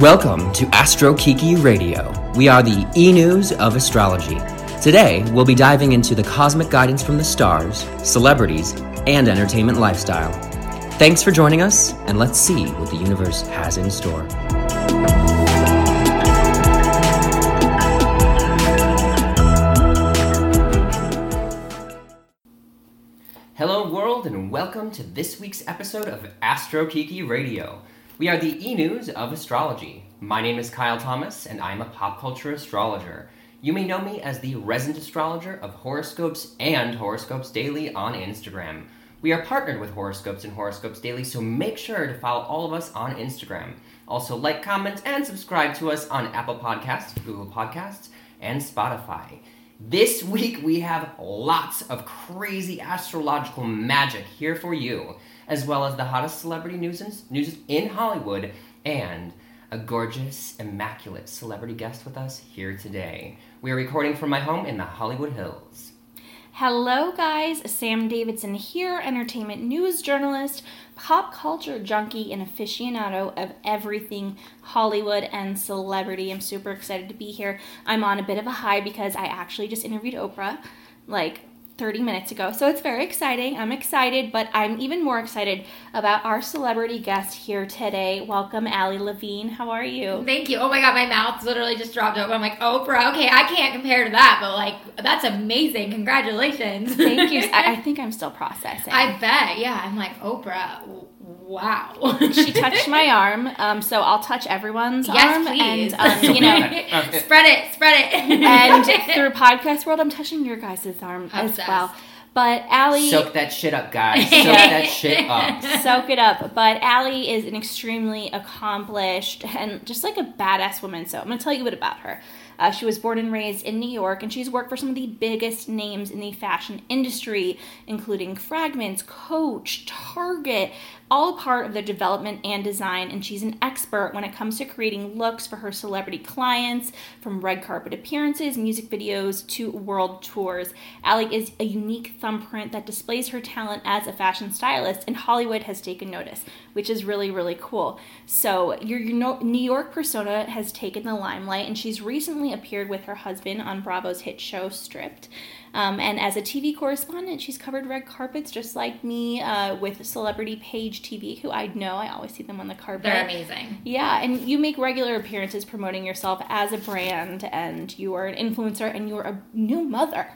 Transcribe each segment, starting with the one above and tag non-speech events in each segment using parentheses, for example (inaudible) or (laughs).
Welcome to Astro Kiki Radio. We are the e news of astrology. Today, we'll be diving into the cosmic guidance from the stars, celebrities, and entertainment lifestyle. Thanks for joining us, and let's see what the universe has in store. Hello, world, and welcome to this week's episode of Astro Kiki Radio. We are the e news of astrology. My name is Kyle Thomas, and I'm a pop culture astrologer. You may know me as the resident astrologer of Horoscopes and Horoscopes Daily on Instagram. We are partnered with Horoscopes and Horoscopes Daily, so make sure to follow all of us on Instagram. Also, like, comment, and subscribe to us on Apple Podcasts, Google Podcasts, and Spotify. This week we have lots of crazy astrological magic here for you, as well as the hottest celebrity news in, news in Hollywood and a gorgeous, immaculate celebrity guest with us here today. We are recording from my home in the Hollywood Hills. Hello, guys. Sam Davidson here, entertainment news journalist, pop culture junkie, and aficionado of everything Hollywood and celebrity. I'm super excited to be here. I'm on a bit of a high because I actually just interviewed Oprah like 30 minutes ago. So it's very exciting. I'm excited, but I'm even more excited about our celebrity guest here today. Welcome, Allie Levine. How are you? Thank you. Oh my god, my mouth literally just dropped open. I'm like, Oprah. Okay, I can't compare to that, but like, that's amazing. Congratulations. Thank you. (laughs) I, I think I'm still processing. I bet. Yeah, I'm like, Oprah. Wow. she touched my arm, um, so I'll touch everyone's yes, arm. Please. And, um, you know, (laughs) spread it, spread it. and (laughs) through podcast world, I'm touching your guys' arm Obsessed. as well. But Allie, Soak that shit up, guys. (laughs) Soak that shit up. soak it up. But Allie is an extremely accomplished and just like a badass woman. So I'm going to tell you a bit about her. Uh, she was born and raised in New York, and she's worked for some of the biggest names in the fashion industry, including Fragments, Coach, Target, all part of their development and design. And she's an expert when it comes to creating looks for her celebrity clients, from red carpet appearances, music videos, to world tours. Allie is a unique thumbprint that displays her talent as a fashion stylist, and Hollywood has taken notice, which is really, really cool. So, your, your New York persona has taken the limelight, and she's recently appeared with her husband on Bravo's hit show Stripped. Um, and as a TV correspondent, she's covered red carpets just like me uh, with celebrity Page TV, who I know. I always see them on the carpet. They're amazing. Yeah, and you make regular appearances promoting yourself as a brand, and you are an influencer, and you're a new mother.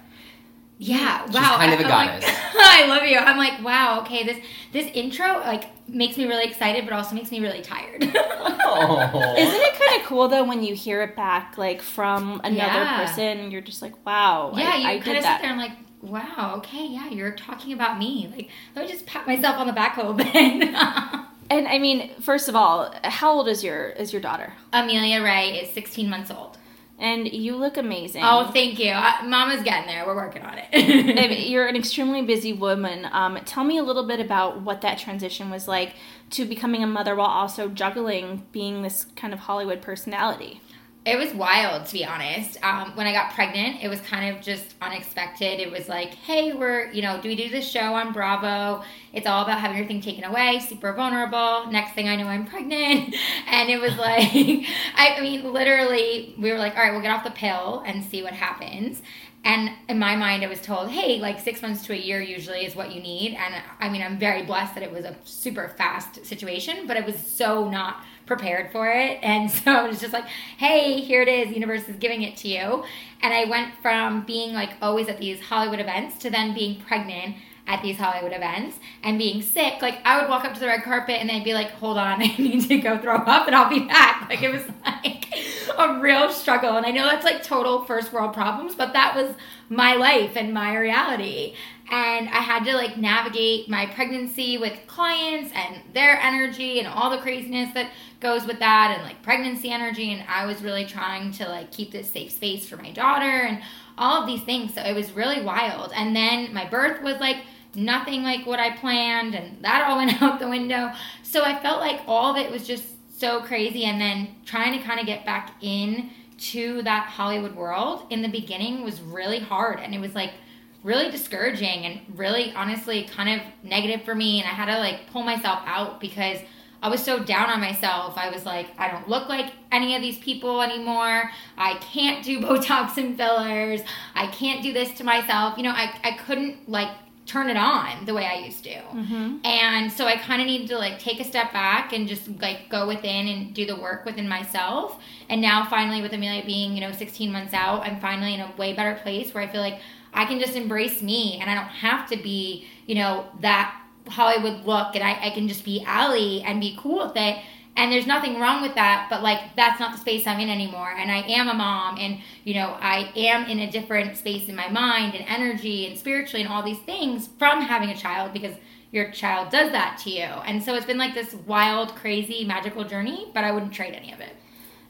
Yeah, She's wow. kind of a I'm goddess. Like, (laughs) I love you. I'm like, wow. Okay, this this intro like makes me really excited, but also makes me really tired. Oh. (laughs) Isn't it kind of cool though when you hear it back like from another Yeah. person? and You're just like, wow, yeah, I, you I kind did of that. sit there and like, wow. Okay, yeah, you're talking about me. Like, let me just pat myself on the back a little bit. (laughs) And I mean, first of all, how old is your is your daughter? Amelia Ray is 16 months old. And you look amazing. Oh, thank you. I, Mama's getting there. We're working on it. (laughs) You're an extremely busy woman. Um, tell me a little bit about what that transition was like to becoming a mother while also juggling being this kind of Hollywood personality. It was wild, to be honest. Um, when I got pregnant, it was kind of just unexpected. It was like, hey, we're, you know, do we do this show on Bravo? It's all about having everything taken away, super vulnerable. Next thing I know, I'm pregnant. (laughs) And it was like, (laughs) I mean, literally, we were like, all right, we'll get off the pill and see what happens. And in my mind, I was told, hey, like six months to a year usually is what you need. And I mean, I'm very blessed that it was a super fast situation, but it was so not prepared for it. (laughs) And so it was just like, hey, here it is. Universe is giving it to you. And I went from being like always at these Hollywood events to then being pregnant at these Hollywood events and being sick. Like I would walk up to the red carpet and they'd be like, hold on, (laughs) I need to go throw up and I'll be back. (laughs) Like it was like a real struggle. And I know that's like total first world problems, but that was my life and my reality. And I had to like navigate my pregnancy with clients and their energy and all the craziness that goes with that and like pregnancy energy. And I was really trying to like keep this safe space for my daughter and all of these things. So it was really wild. And then my birth was like nothing like what I planned, and that all (laughs) went out the window. So I felt like all of it was just so crazy. And then trying to kind of get back in to that Hollywood world in the beginning was really hard. And it was like really discouraging and really honestly kind of negative for me. And I had to like pull myself out because I was so down on myself. I was like, I don't look like any of these people anymore. I can't do (laughs) Botox and fillers. I can't do this to myself. You know, I, I couldn't like turn it on the way I used to. Mm-hmm. And so I kind of needed to like take a step back and just like go within and do the work within myself. And now finally with Amelia being, you know, 16 months out, I'm finally in a way better place where I feel like I can just embrace me and I don't have to be, you know, that would look and I, I can just be Allie and be cool with it. And there's nothing wrong with that, but like that's not the space I'm in anymore. And I am a mom and you know, I am in a different space in my mind and energy and spiritually and all these things from having a child because your child does that to you. And so it's been like this wild, crazy, magical journey, but I wouldn't trade any of it.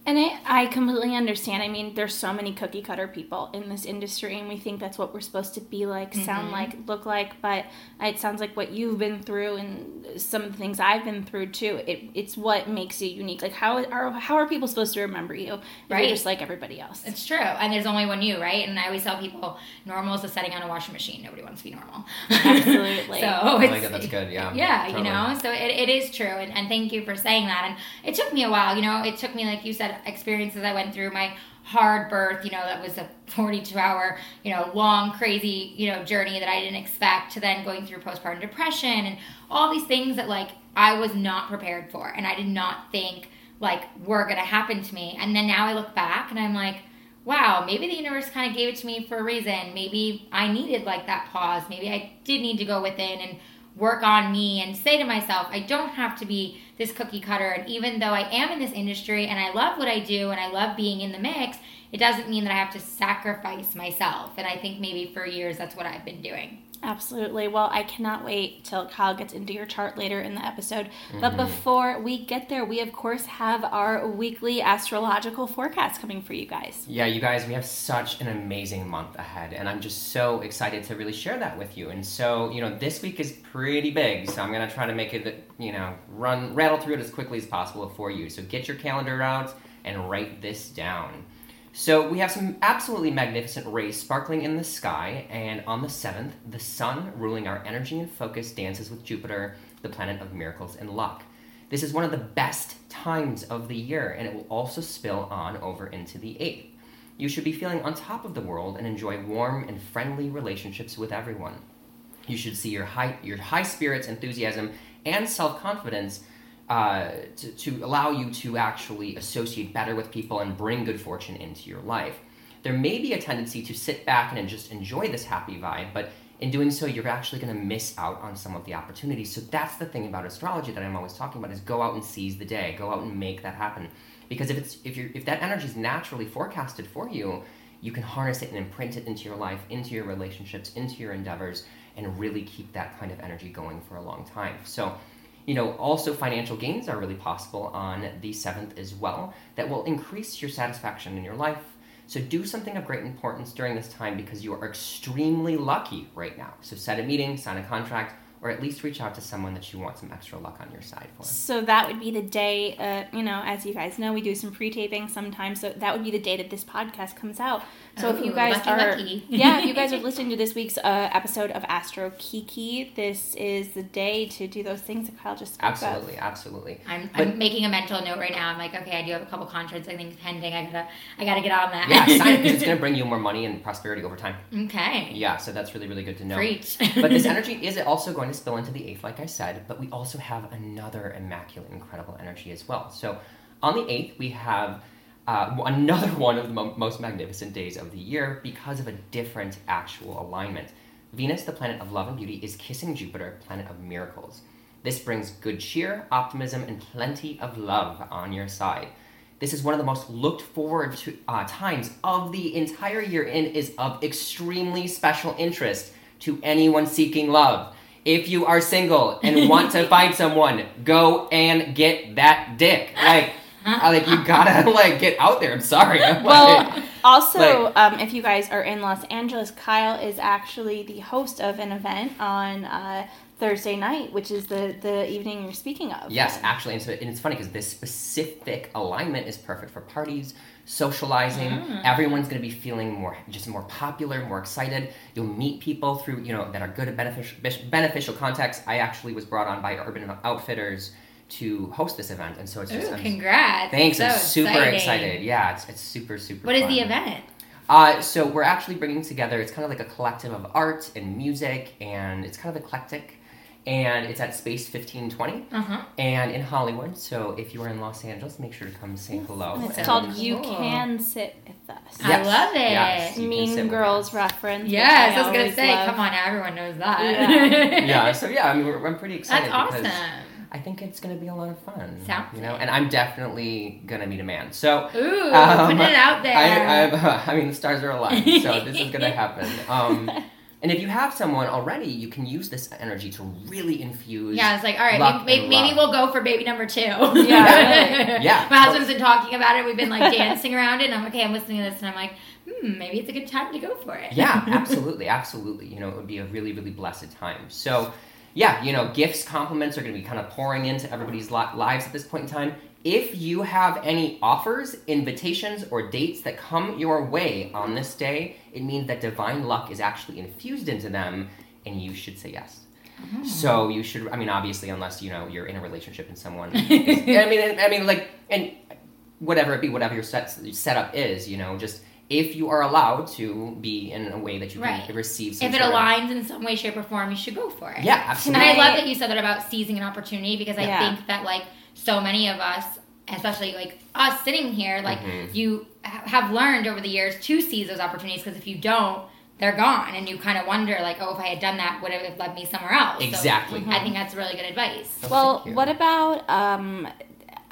And I, I completely understand. I mean, there's so many cookie cutter people in this industry, and we think that's what we're supposed to be like, sound Mhm. like, look like. But it sounds like what you've been through, and some of the things I've been through too. It, it's what makes you unique. Like, how are how are people supposed to remember you? If Right. You're just like everybody else. It's true. And there's only one you, right? And I always tell people normal is a setting on a washing machine. Nobody wants to be normal. Absolutely. (laughs) so I like it's- it. That's good. Yeah. Yeah, Totally. you know, so it, it is true. And, and thank you for saying that. And it took me a while, you know, it took me, like you said, experiences I went through, my hard birth, you know, that was a 42 hour, you know, long, crazy, you know, journey that I didn't expect to then going through postpartum depression and all these things that, like, I was not prepared for. And I did not think, like, were going to happen to me. And then now I look back and I'm like, wow, maybe the universe kind of gave it to me for a reason. Maybe I needed like that pause. Maybe I did need to go within and work on me and say to myself, I don't have to be this cookie cutter. And even though I am in this industry and I love what I do and I love being in the mix, it doesn't mean that I have to sacrifice myself. And I think maybe for years that's what I've been doing. Absolutely. Well, I cannot wait till Kyle gets into your chart later in the episode. Mm-hmm. But before we get there, we of course have our weekly astrological forecast coming for you guys. Yeah, you guys, we have such an amazing month ahead, and I'm just so excited to really share that with you. And so, you know, this week is pretty big, so I'm gonna try to make it, you know, run rattle through it as quickly as possible for you. So get your calendar out and write this down. So we have some absolutely magnificent rays sparkling in the sky, and on the 7th, the sun, ruling our energy and focus, dances with Jupiter, the planet of miracles and luck. This is one of the best times of the year, and it will also spill on over into the 8th. You should be feeling on top of the world and enjoy warm and friendly relationships with everyone. You should see your high, your high spirits, enthusiasm, and self confidence uh, to, to allow you to actually associate better with people and bring good fortune into your life. There may be a tendency to sit back and just enjoy this happy vibe, but in doing so, you're actually going to miss out on some of the opportunities. So that's the thing about astrology that I'm always talking about: is go out and seize the day, go out and make that happen. Because if it's if you're if that energy is naturally forecasted for you, you can harness it and imprint it into your life, into your relationships, into your endeavors, and really keep that kind of energy going for a long time. So you know, also financial gains are really possible on the 7th as well that will increase your satisfaction in your life. So do something of great importance during this time because you are extremely lucky right now. So set a meeting, sign a contract, or at least reach out to someone that you want some extra luck on your side for. So that would be the day, uh, you know, as you guys know, we do some pre-taping sometimes. So that would be the day that this podcast comes out. So if you guys lucky, are, lucky. (laughs) yeah, if you guys are listening to this week's uh, episode of Astro Kiki, this is the day to do those things that Kyle just spoke Absolutely, of. absolutely. I'm, But- I'm making a mental note right now. I'm like, okay, I do have a couple contracts I think pending. I gotta, I gotta get on that. Yeah, sign it it's going (laughs) to bring you more money and prosperity over time. okay. Yeah, so that's really, really good to know. Preach. but this (laughs) energy is it also going spill into the eighth, like I said, but we also have another immaculate, incredible energy as well. So on the eighth, we have uh, another (laughs) one of the mo- most magnificent days of the year because of a different actual alignment. Venus, the planet of love and beauty, is kissing Jupiter, planet of miracles. This brings good cheer, optimism, and plenty of love on your side. This is one of the most looked forward to uh, times of the entire year and is of extremely special interest to anyone seeking love. If you are single and (laughs) want to find someone, go and get that dick. Like, I- like you gotta (laughs) like get out there. I'm sorry. I'm Well, like- also, Like- um, if you guys are in Los Angeles, Kyle is actually the host of an event on uh, Thursday night, which is the the evening you're speaking of. Yes, actually, and, so, and it's funny because this specific alignment is perfect for parties, socializing. Mm. Everyone's going to be feeling more, just more popular, more excited. You'll meet people through, you know, that are good at beneficial beneficial contacts. I actually was brought on by Urban Outfitters to host this event, and so it's just Ooh, congrats. thanks. So I'm super exciting. excited. Yeah, it's, it's super super. What is fun. the event? Uh, so we're actually bringing together. It's kind of like a collective of art and music, and it's kind of eclectic. And it's at Space fifteen twenty, Uh huh. and in Hollywood. So if you are in Los Angeles, make sure to come say hello. And it's And- called You Cool. Can Sit With Us. I love it. yes, you can sit Mean Girls reference. Yes, I was gonna say, love. come on, everyone knows that. Yeah. (laughs) yeah. So yeah, I mean, we're, I'm pretty excited. That's excited awesome. I think it's gonna be a lot of fun. Sounds you know, and I'm definitely gonna meet a man. So Ooh, Um, putting it out (laughs) there. I, I, (laughs) I mean, the stars are aligned, so this is gonna happen. Um, and if you have someone already, you can use this energy to really infuse. yeah, it's like, all right, maybe, maybe we'll go for baby number two. Yeah, (laughs) Yeah. My husband's been talking about it. We've been like dancing around it. And I'm okay. I'm listening to this, and I'm like, hmm, maybe it's a good time to go for it. Yeah, (laughs) absolutely, absolutely. You know, it would be a really, really blessed time. So, yeah, you know, gifts, compliments are going to be kind of pouring into everybody's li- lives at this point in time. If you have any offers, invitations, or dates that come your way on this day, it means that divine luck is actually infused into them, and you should say yes. Mm-hmm. So you should. I mean, obviously, unless you know you're in a relationship and someone. (laughs) is- I mean, I mean, like, and whatever it be, whatever your set setup is, you know, just if you are allowed to be in a way that you Right. can receive. Some If it sort of- aligns in some way, shape, or form, you should go for it. yeah, And absolutely. I I- love that you said that about seizing an opportunity because I Yeah. think that like so many of us, especially like us sitting here, like Mhm. you have learned over the years to seize those opportunities because if you don't, they're gone, and you kind of wonder like, oh, if I had done that, would it have led me somewhere else? So Exactly. I think that's really good advice. Well, what about um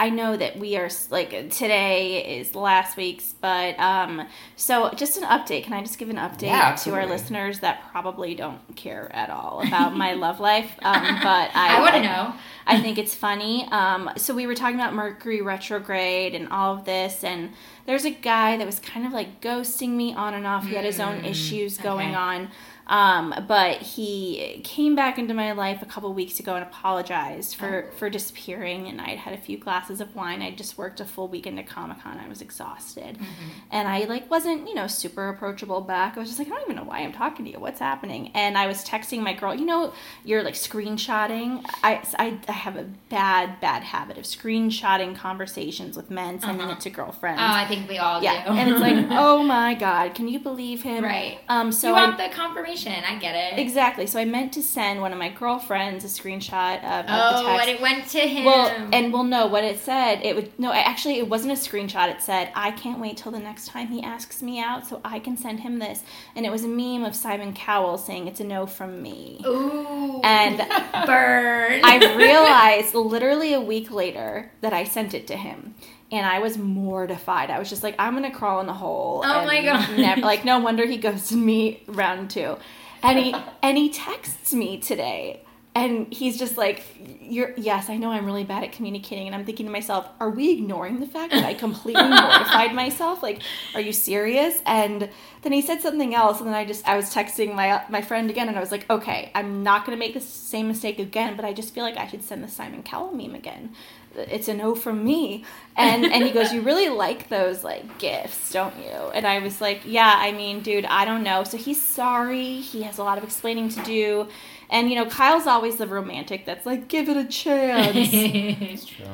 I know that we are like today is last week's, but um so just an update. Can I just give an update Yeah, to our listeners that probably don't care at all about my love life? Um (laughs) but I I want to know. I think it's funny. Um, so we were talking about Mercury retrograde and all of this, and there's a guy that was kind of like ghosting me on and off. He had his own Mm, issues going okay. on, um, but he came back into my life a couple weeks ago and apologized for Oh. for disappearing. And I'd had a few glasses of wine. I just worked a full weekend at Comic Con. I was exhausted, Mm-hmm. and I like wasn't you know super approachable back. I was just like I don't even know why I'm talking to you. What's happening? And I was texting my girl. You know, you're like screenshotting. I I, I have a bad bad habit of screenshotting conversations with men, sending Uh-huh. it to girlfriends. Oh, I think we all yeah, do. and it's like, (laughs) oh my god, can you believe him? right. Um, so you I want the confirmation. I get it. exactly. So I meant to send one of my girlfriends a screenshot of, of the Oh, text. and it went to him. Well, and we'll know what it said. It would no, actually, it wasn't a screenshot. It said, "I can't wait till the next time he asks me out, so I can send him this." And it was a meme of Simon Cowell saying, "It's a no from me." Ooh. And (laughs) burn. I realized literally a week later that I sent it to him. And I was mortified. I was just like, I'm gonna crawl in the hole. Oh and my God. Never, (laughs) like, no wonder he ghosted me round two. And he and he texts me today, and he's just like, "You're yes, I know I'm really bad at communicating." And I'm thinking to myself, "Are we ignoring the fact that I completely (laughs) mortified myself? Like, are you serious?" And then he said something else, and then I just I was texting my my friend again, and I was like, "Okay, I'm not gonna make the same mistake again, but I just feel like I should send the Simon Cowell meme again." It's a no from me, and and he goes, "You really (laughs) like those like gifts, don't you?" And I was like, "Yeah, I mean, dude, I don't know." So he's sorry. He has a lot of explaining to do, and you know, Kyle's always the romantic that's like, "Give it a chance," (laughs) It's true.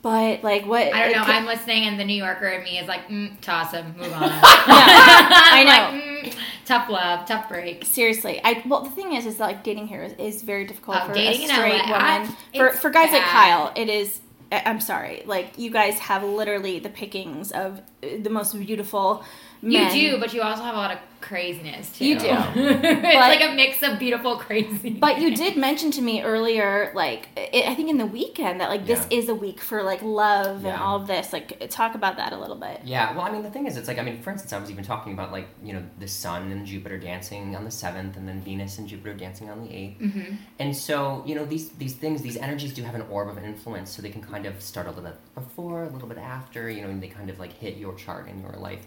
but like, what? I don't know. could- I'm listening, and the New Yorker in me is like, mm, toss him, move on. (laughs) I I'm know. Like, mm, tough love, tough break. Seriously, I well the thing is is that like dating here is, is very difficult Oh, for dating a straight LA, I- woman. For for guys like. Kyle, it is. I'm sorry, like you guys have literally the pickings of the most beautiful. Men. You do, but you also have a lot of craziness too. You do. (laughs) it's But- like a mix of beautiful crazy. But you did mention to me earlier, like it, I think in the weekend, that like this Yeah. is a week for like love and all of this. Like talk about that a little bit. Yeah, well, I mean, the thing is, it's like, I mean, for instance, I was even talking about, like, you know, the sun and Jupiter dancing on the 7th, and then Venus and Jupiter dancing on the 8th. hmm And so, you know, these, these things, these energies do have an orb of influence, so they can kind of start a little bit before, a little bit after, you know, and they kind of, like, hit your chart in your life,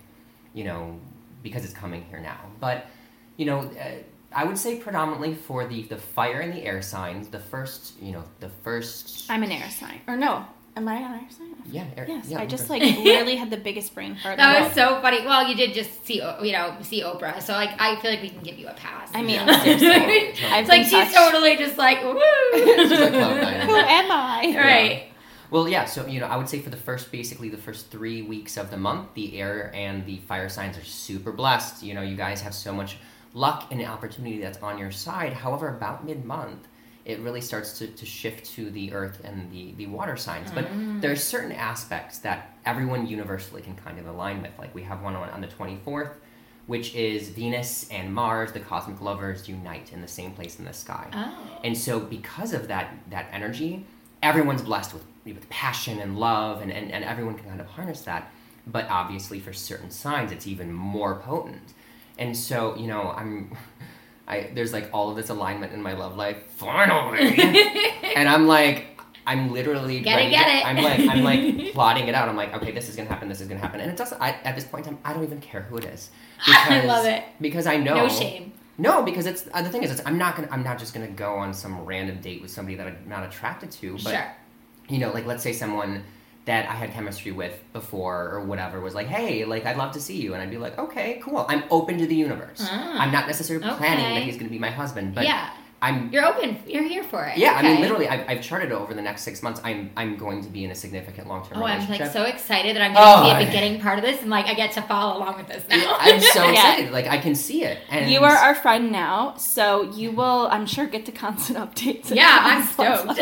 you know, because it's coming here now. But, you know, uh, I would say predominantly for the, the fire and the air signs, the first, you know, the first... I'm an air sign, or no? Am I an air sign? yeah, air, Yes, yeah, I just like (laughs) literally had the biggest brain fart. That was so funny. Well, you did just see, you know, see Oprah, so like I feel like we can give you a pass. I mean, Yeah. seriously, (laughs) Totally. I've it's like been she's touched. totally just like, woo. She's like cloud nine. Who am I? right. Well, yeah. So you know, I would say for the first, basically the first three weeks of the month, the air and the fire signs are super blessed. You know, you guys have so much luck and opportunity that's on your side. However, about mid-month, it really starts to, to shift to the earth and the, the water signs. But mm. there are certain aspects that everyone universally can kind of align with. Like we have one on, on the 24th, which is Venus and Mars, the cosmic lovers, unite in the same place in the sky. Oh. And so because of that that energy, everyone's blessed with, with passion and love and, and, and everyone can kind of harness that. But obviously for certain signs it's even more potent. And so, you know, I'm I there's like all of this alignment in my love life. Finally. (laughs) and I'm like I'm literally Get it, get to- it. I'm like I'm like (laughs) plotting it out. I'm like, okay, this is gonna happen, this is gonna happen. And it doesn't I, at this point in time, I don't even care who it is. (laughs) I love it. Because I know No shame. no, because it's uh, the thing is, it's, I'm not gonna. I'm not just gonna go on some random date with somebody that I'm not attracted to. But Sure. You know, like let's say someone that I had chemistry with before or whatever was like, "Hey, like I'd love to see you," and I'd be like, "Okay, cool. I'm open to the universe. Ah. I'm not necessarily planning that he's gonna be my husband, but yeah. I'm." You're open. You're here for it. Yeah, I mean, literally, I've, I've charted over the next six months. I'm I'm going to be in a significant long term Oh, I'm relationship. like so excited that I'm Oh, going to I- be a beginning part of this, and like I get to follow along with this now. Yeah, I'm so (laughs) Yeah. excited. Like I can see it. And You are our friend now, so you will, I'm sure, get the constant updates. yeah, I'm stoked. (laughs) (laughs)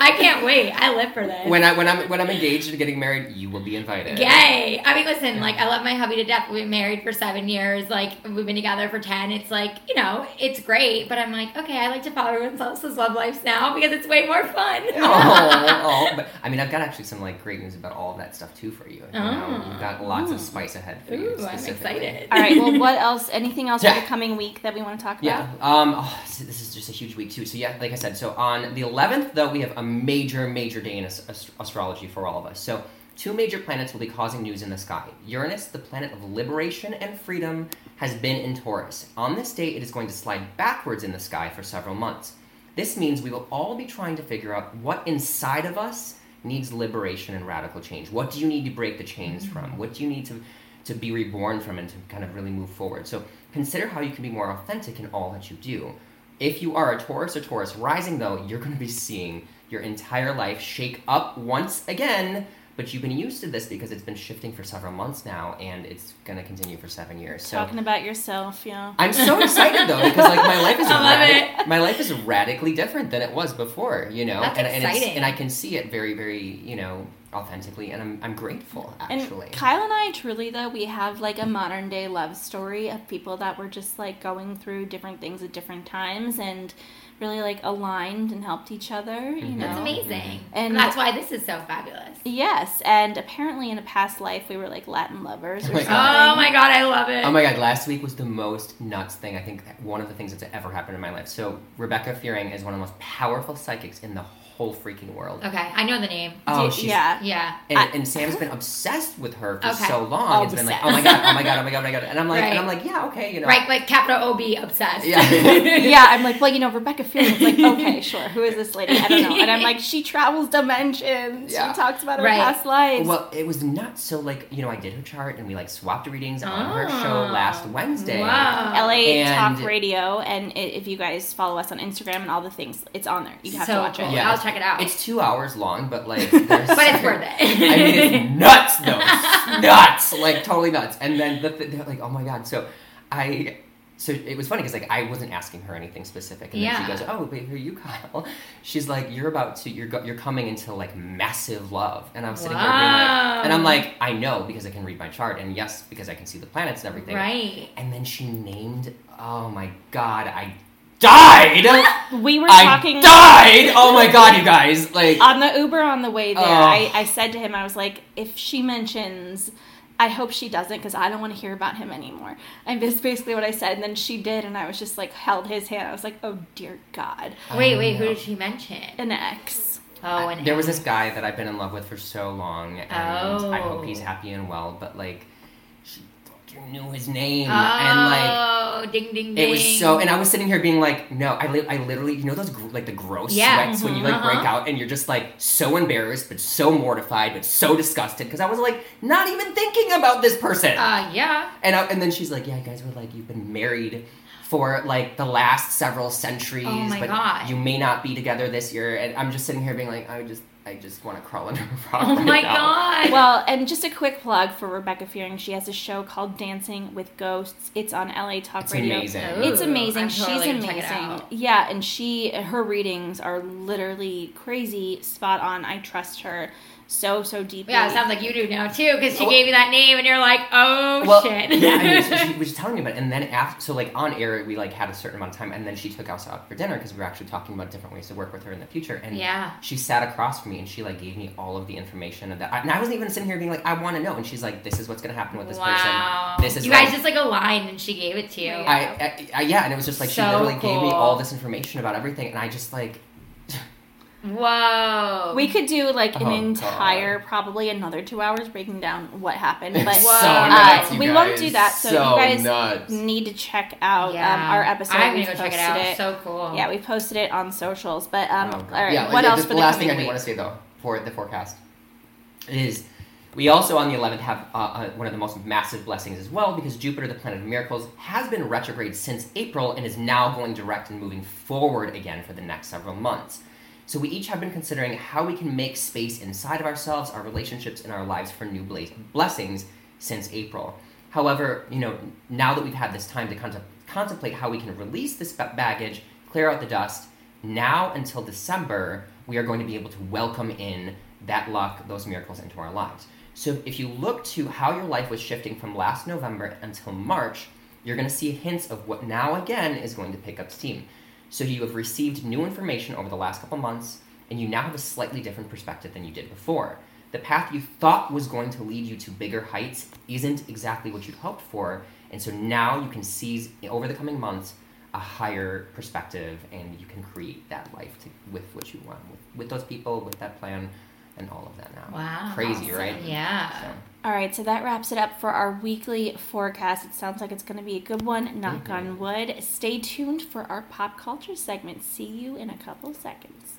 I can't wait. I live for this. when I when I'm when I'm engaged and getting married, you will be invited. Yay! I mean, listen, like, I love my hubby to death. We've been married for seven years. Like, we've been together for 10. It's like, you know, it's great. But I'm like, okay, I like to follow everyone else's love lives now because it's way more fun. (laughs) oh, oh, (laughs) but I mean, I've got actually some like great news about all of that stuff too for you. you know, Oh. we've got lots of spice ahead for you. Ooh, I'm excited. All right, well, what (laughs) else? Anything else for the coming week that we want to talk about? Yeah. Um. Oh, this this is just a huge week too. So yeah, like I said, so on the 11th, though, we have a major, major day in ast- astrology for all of us. So two major planets will be causing news in the sky. Uranus, the planet of liberation and freedom, has been in Taurus. On this day, it is going to slide backwards in the sky for several months. This means we will all be trying to figure out what inside of us needs liberation and radical change. What do you need to break the chains mm-hmm. from? What do you need to to be reborn from and to kind of really move forward? So consider how you can be more authentic in all that you do. If you are a Taurus or Taurus rising, though, you're going to be seeing your entire life shake up once again. But you've been used to this because it's been shifting for several months now, and it's going to continue for seven years. So Talking about yourself, yeah. I'm so excited though because like my life is (laughs) I love radi- my life is radically different than it was before, you know, That's and and, it's, exciting. and I can see it very very you know authentically, and I'm I'm grateful actually. And Kyle and I truly though we have like a modern day love story of people that were just like going through different things at different times and really like aligned and helped each other, you mm-hmm. know. That's amazing. And- And that's why this is so fabulous. Yes, and apparently in a past life we were like Latin lovers or Oh my. God. Oh my god, I love it. Oh my god, last week was the most nuts thing. I think one of the things that's ever happened in my life. So, Rebecca Fearing is one of the most powerful psychics in the whole freaking world. Okay, I know the name. Oh, she's yeah. Yeah. And, I- and Sam's been obsessed with her for Okay. so long. It's been like, oh my god, oh my god, oh my god, oh my god. And I'm like, Right. and I'm like, yeah, okay, you know. Right, like capital OB obsessed. Yeah. (laughs) yeah, I'm like, well, you know, Rebecca Fearing. It's like, okay, sure. Who is this lady? I don't know. And I'm like, she travels dimensions. Yeah. She talks about her Right. past lives. Well, it was nuts. So, like, you know, I did her chart and we like swapped readings on her Oh. show last Wednesday. Wow. LA And- Talk Radio, and i if you guys follow us on Instagram and all the things, it's on there. You have so to watch cool. it. Yeah. I'll check it out. It's two hours long, but like, (laughs) but it's worth it. (laughs) I mean, it's nuts though. It's (laughs) nuts, like totally nuts. And then the, they're like, oh my god. So I, so it was funny because like I wasn't asking her anything specific, and then she goes, oh wait, who are you, Kyle? She's like, you're about to, you're go- you're coming into like massive love, and I'm sitting here being like, and I'm like, I know because I can read my chart, and yes, because I can see the planets and everything. right. And then she named, oh my god, I died. (laughs) We were I talking died. (laughs) Oh my god, you guys, like. on the Uber on the way there. Oh. I, I said to him, I was like, if she mentions. I hope she doesn't because I don't want to hear about him anymore. And that's basically what I said. And then she did, and I was just like, held his hand. I was like, oh dear God. Wait, I wait, who did she mention? An ex. Oh, and there was this guy that I've been in love with for so long, and I hope he's Oh. happy and well. But like, she fucking knew his name, Oh, and like, ding ding ding. it was so. And I was sitting here being like, no, I, li- I literally, you know, those gr- like the gross Yeah, sweats when you like mhm, break uh-huh. out, and you're just like so embarrassed, but so mortified, but so disgusted because I was like not even thinking about this person. Uh, yeah. And I, and then she's like, "Yeah, you guys were like you've been married for like the last several centuries. Oh but God. You may not be together this year, and I'm just sitting here being like, I just, I just want to crawl under a (laughs) rock. Oh right my now. god. Well, and just a quick plug for Rebecca Fearing. She has a show called Dancing with Ghosts. It's on LA Talk It's Radio. amazing. It's amazing. I'm She's gonna check it amazing. out. Yeah, and she her readings are literally crazy, spot on. I trust her so so deeply. yeah, it sounds like you do now too, because she Well- gave you that name, and you're like, oh Well, shit. yeah, I mean, she, (laughs) she was telling me about it, and then after, so like on air, we like had a certain amount of time, and then she took us out for dinner because we were actually talking about different ways to work with her in the future, and Yeah. she sat across from me and she like gave me all of the information of that, and I wasn't even sitting here being like, I want to know, and she's like, this is what's gonna happen with this wow. person, this is you like, guys just like aligned, and she gave it to you. I, I, I, yeah, and it was just like she So literally gave me all this information about everything, and I just like, Whoa. we could do like an Oh, entire, God. probably another two hours breaking down what happened, it's but so Whoa. nuts, uh, you we won't do that, so you guys nuts. need to check out yeah. um, our episode. I'm We've gonna go check it posted out. So cool. Yeah, we posted it on socials. But um, Oh, all God. right, Yeah, what yeah, else the, for the the last coming thing I do want to say though for the forecast is we also on the 11th have uh, uh, one of the most massive blessings as well because Jupiter, the planet of miracles, has been retrograde since April and is now going direct and moving forward again for the next several months. So we each have been considering how we can make space inside of ourselves, our relationships, and our lives for new bla- blessings since April. However, you know, now that we've had this time to contem- contemplate how we can release this ba- baggage, clear out the dust, now until December, we are going to be able to welcome in that luck, those miracles into our lives. So if you look to how your life was shifting from last November until March, you're going to see hints of what now again is going to pick up steam. So you have received new information over the last couple months, and you now have a slightly different perspective than you did before. The path you thought was going to lead you to bigger heights isn't exactly what you'd hoped for, and so now you can seize over the coming months a higher perspective, and you can create that life to, with what you want, with, with those people, with that plan, and all of that now. Wow. Crazy, right? Yeah. So, All right, so that wraps it up for our weekly forecast. It sounds like it's going to be a good one. Knock Mhm. on wood. Stay tuned for our pop culture segment. See you in a couple seconds.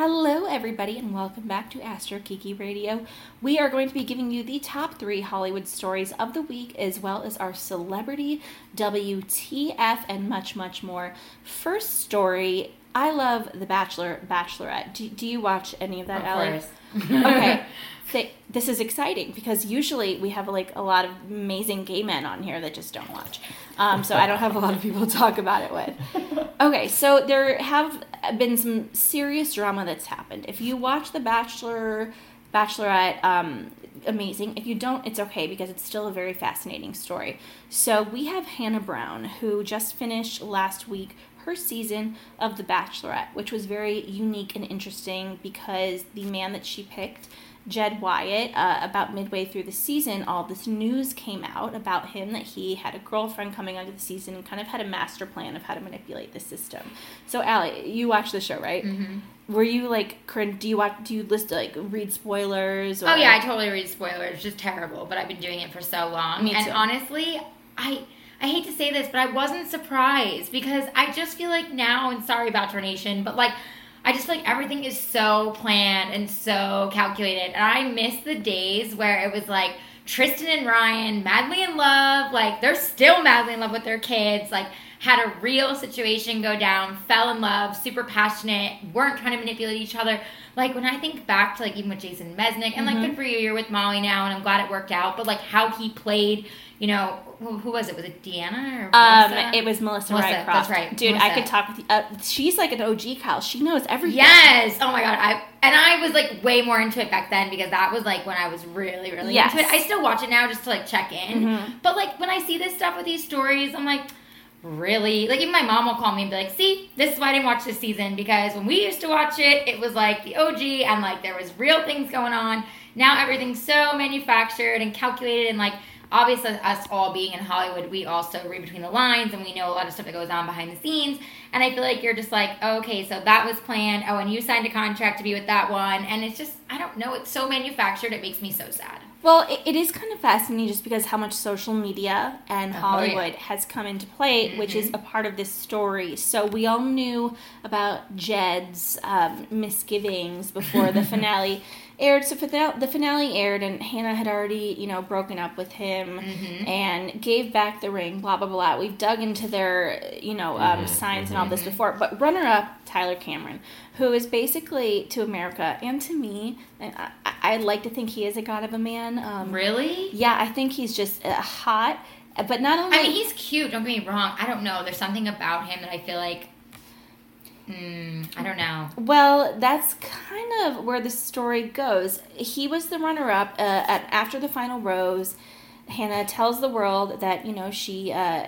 Hello, everybody, and welcome back to Astro Kiki Radio. We are going to be giving you the top three Hollywood stories of the week, as well as our celebrity, WTF, and much, much more. First story I love The Bachelor, Bachelorette. Do, do you watch any of that, Of course. okay. (laughs) Th- this is exciting because usually we have like a lot of amazing gay men on here that just don't watch. Um, so I don't have a lot of people to talk about it with. Okay, so there have been some serious drama that's happened. If you watch The Bachelor, Bachelorette, um, amazing. If you don't, it's okay because it's still a very fascinating story. So we have Hannah Brown who just finished last week her season of The Bachelorette, which was very unique and interesting because the man that she picked, Jed Wyatt, uh, about midway through the season, all this news came out about him that he had a girlfriend coming onto the season and kind of had a master plan of how to manipulate the system. So, Allie, you watched the show, right? Mm-hmm. Were you like, do you watch, do you list like read spoilers? Or, Oh yeah, I totally read spoilers. It's just terrible, but I've been doing it for so long. Me and too. honestly, I I hate to say this, but I wasn't surprised because I just feel like now, and sorry about Nation, but like I just feel like everything is so planned and so calculated. And I miss the days where it was like Trista and Ryan madly in love, like they're still madly in love with their kids, like had a real situation go down, fell in love, super passionate, weren't trying to manipulate each other. Like when I think back to like even with Jason Mesnick, and like Mhm. good for you, you're with Molly now, and I'm glad it worked out. But like how he played, you know, who, who was it? Was it Deanna or Um, Melissa? it was Melissa, Melissa, Rycroft. that's right, Dude, I could talk with you. Uh, she's like an OG Kyle. She knows everything. Yes. Oh my god. I and I was like way more into it back then because that was like when I was really, really Yes. into it. I still watch it now just to like check in. Mhm. But like when I see this stuff with these stories, I'm like, really? Like even my mom will call me and be like, see, this is why I didn't watch this season because when we used to watch it, it was like the OG and like there was real things going on. Now everything's so manufactured and calculated and like obviously us all being in Hollywood, we also read between the lines and we know a lot of stuff that goes on behind the scenes. And I feel like you're just like, oh, okay, so that was planned. Oh, and you signed a contract to be with that one. And it's just, I don't know, it's so manufactured, it makes me so sad. Well, it, it is kind of fascinating just because how much social media and Oh, yeah. Hollywood has come into play, which is a part of this story. So we all knew about Jed's um, misgivings before the (laughs) finale aired. So the finale aired, and Hannah had already, you know, broken up with him and gave back the ring. Blah blah blah. We've dug into their, you know, um, signs and all this before. But runner-up Tyler Cameron, who is basically to America and to me, and I, I I like to think he is a god of a man. Um, Really? yeah, I think he's just uh, hot, but not only. I mean, he's cute. Don't get me wrong. I don't know. There's something about him that I feel like. Mm, I don't know. well, that's kind of where the story goes. He was the runner-up uh, at after the final rose. Hannah tells the world that you know she uh,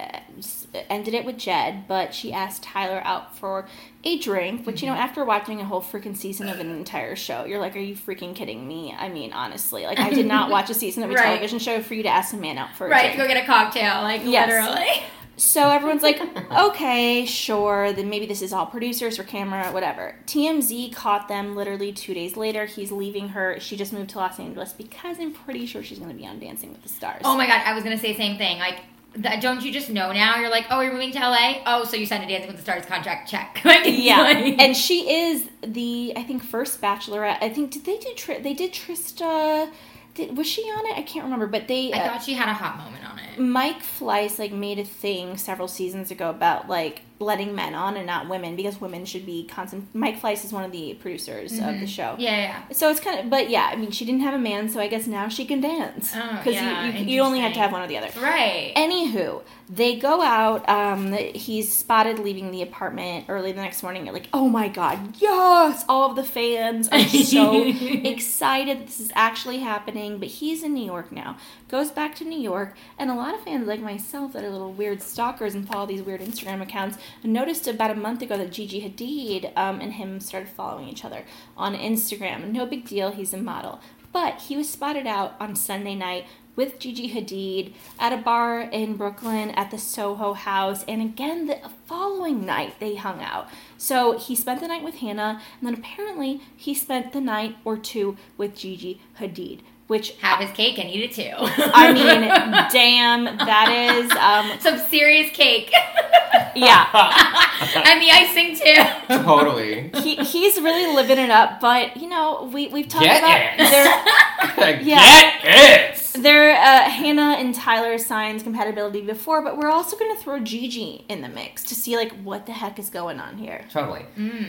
ended it with Jed, but she asked Tyler out for a drink. Which you know, after watching a whole freaking season of an entire show, you're like, "Are you freaking kidding me?" I mean, honestly, like I did not (laughs) watch a season of a Right. television show for you to ask a man out for a Right, drink. to go get a cocktail, like Yes. literally. So everyone's like, (laughs) okay, sure, then maybe this is all producers or camera, whatever. TMZ caught them literally two days later. He's leaving her. She just moved to Los Angeles because I'm pretty sure she's going to be on Dancing with the Stars. Oh my god, I was gonna say the same thing. Like, th- don't you just know now? You're like, oh, you're moving to LA. Oh, so you signed a Dancing with the Stars contract? Check. (laughs) like, yeah, (laughs) like- and she is the I think first Bachelorette. I think did they do Tri- they did Trista? Did, was she on it? I can't remember, but they I uh, thought she had a hot moment on it. Mike Fleiss like made a thing several seasons ago about like letting men on and not women because women should be constant. Mike Fleiss is one of the producers of the show. Yeah, yeah. So it's kind of, but yeah, I mean, she didn't have a man, so I guess now she can dance Oh, because yeah, you, you, you only have to have one or the other. Right. Anywho, they go out. Um, he's spotted leaving the apartment early the next morning. You're like, oh my god, yes! All of the fans are so (laughs) excited this is actually happening. But he's in New York now. Goes back to New York, and a lot of fans like myself that are little weird stalkers and follow these weird Instagram accounts noticed about a month ago that Gigi Hadid um, and him started following each other on Instagram. No big deal. He's a model. But he was spotted out on Sunday night with Gigi Hadid at a bar in Brooklyn at the Soho House, and again the following night they hung out. So he spent the night with Hannah, and then apparently he spent the night or two with Gigi Hadid, which have his cake and eat it too. I mean, (laughs) damn, that is um, some serious cake (laughs) yeah. (laughs) and the icing too. totally. He, he's really living it up, but you know we we've talked Get about it. their Get it. their uh, Hannah and Tyler signs compatibility before, but we're also going to throw Gigi in the mix to see like what the heck is going on here. Totally.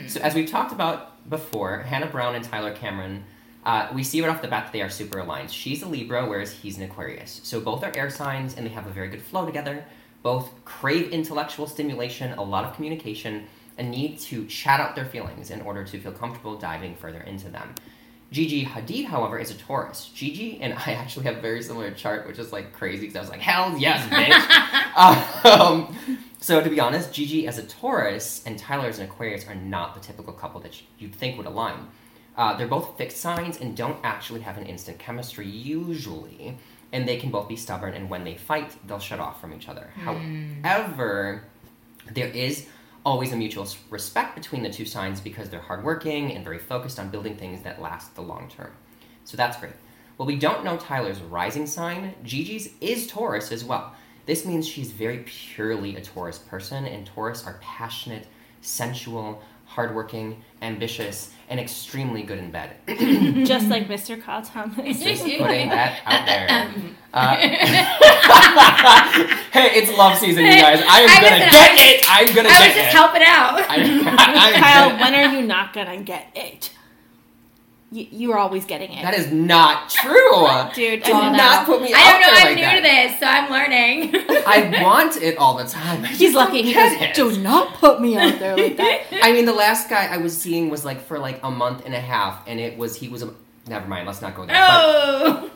So as we've talked about before, Hannah Brown and Tyler Cameron, uh, we see right off the bat that they are super aligned. She's a Libra, whereas he's an Aquarius. So both are air signs, and they have a very good flow together. Both crave intellectual stimulation, a lot of communication, and need to chat out their feelings in order to feel comfortable diving further into them. Gigi Hadid, however, is a Taurus. Gigi and I actually have a very similar chart, which is like crazy because I was like, hell yes, bitch. (laughs) um, so to be honest, Gigi as a Taurus and Tyler as an Aquarius are not the typical couple that you'd think would align. Uh, they're both fixed signs and don't actually have an instant chemistry usually, and they can both be stubborn. And when they fight, they'll shut off from each other. However, there is always a mutual respect between the two signs because they're hardworking and very focused on building things that last the long term. So that's great. Well, we don't know Tyler's rising sign. Gigi's is Taurus as well. This means she's very purely a Taurus person, and Taurus are passionate, sensual, hardworking, ambitious, and extremely good in bed. (clears throat) Just like Mr. Kyle Thomas. Just putting that out there. Uh, (laughs) (laughs) hey, it's love season, you guys. I am I gonna get it. I'm gonna I get was just it. helping out. I, I'm Kyle, gonna- when are you not gonna get it? You, you're always getting it. that is not true. (laughs) Dude, do I know. not put me out there. I don't know. I'm like new that. to this, so I'm learning. (laughs) I want it all the time. I He's lucky. don't He goes, it. do not put me out there like that. (laughs) I mean, the last guy I was seeing was like for like a month and a half, and it was he was a. Never mind. Let's not go there. oh.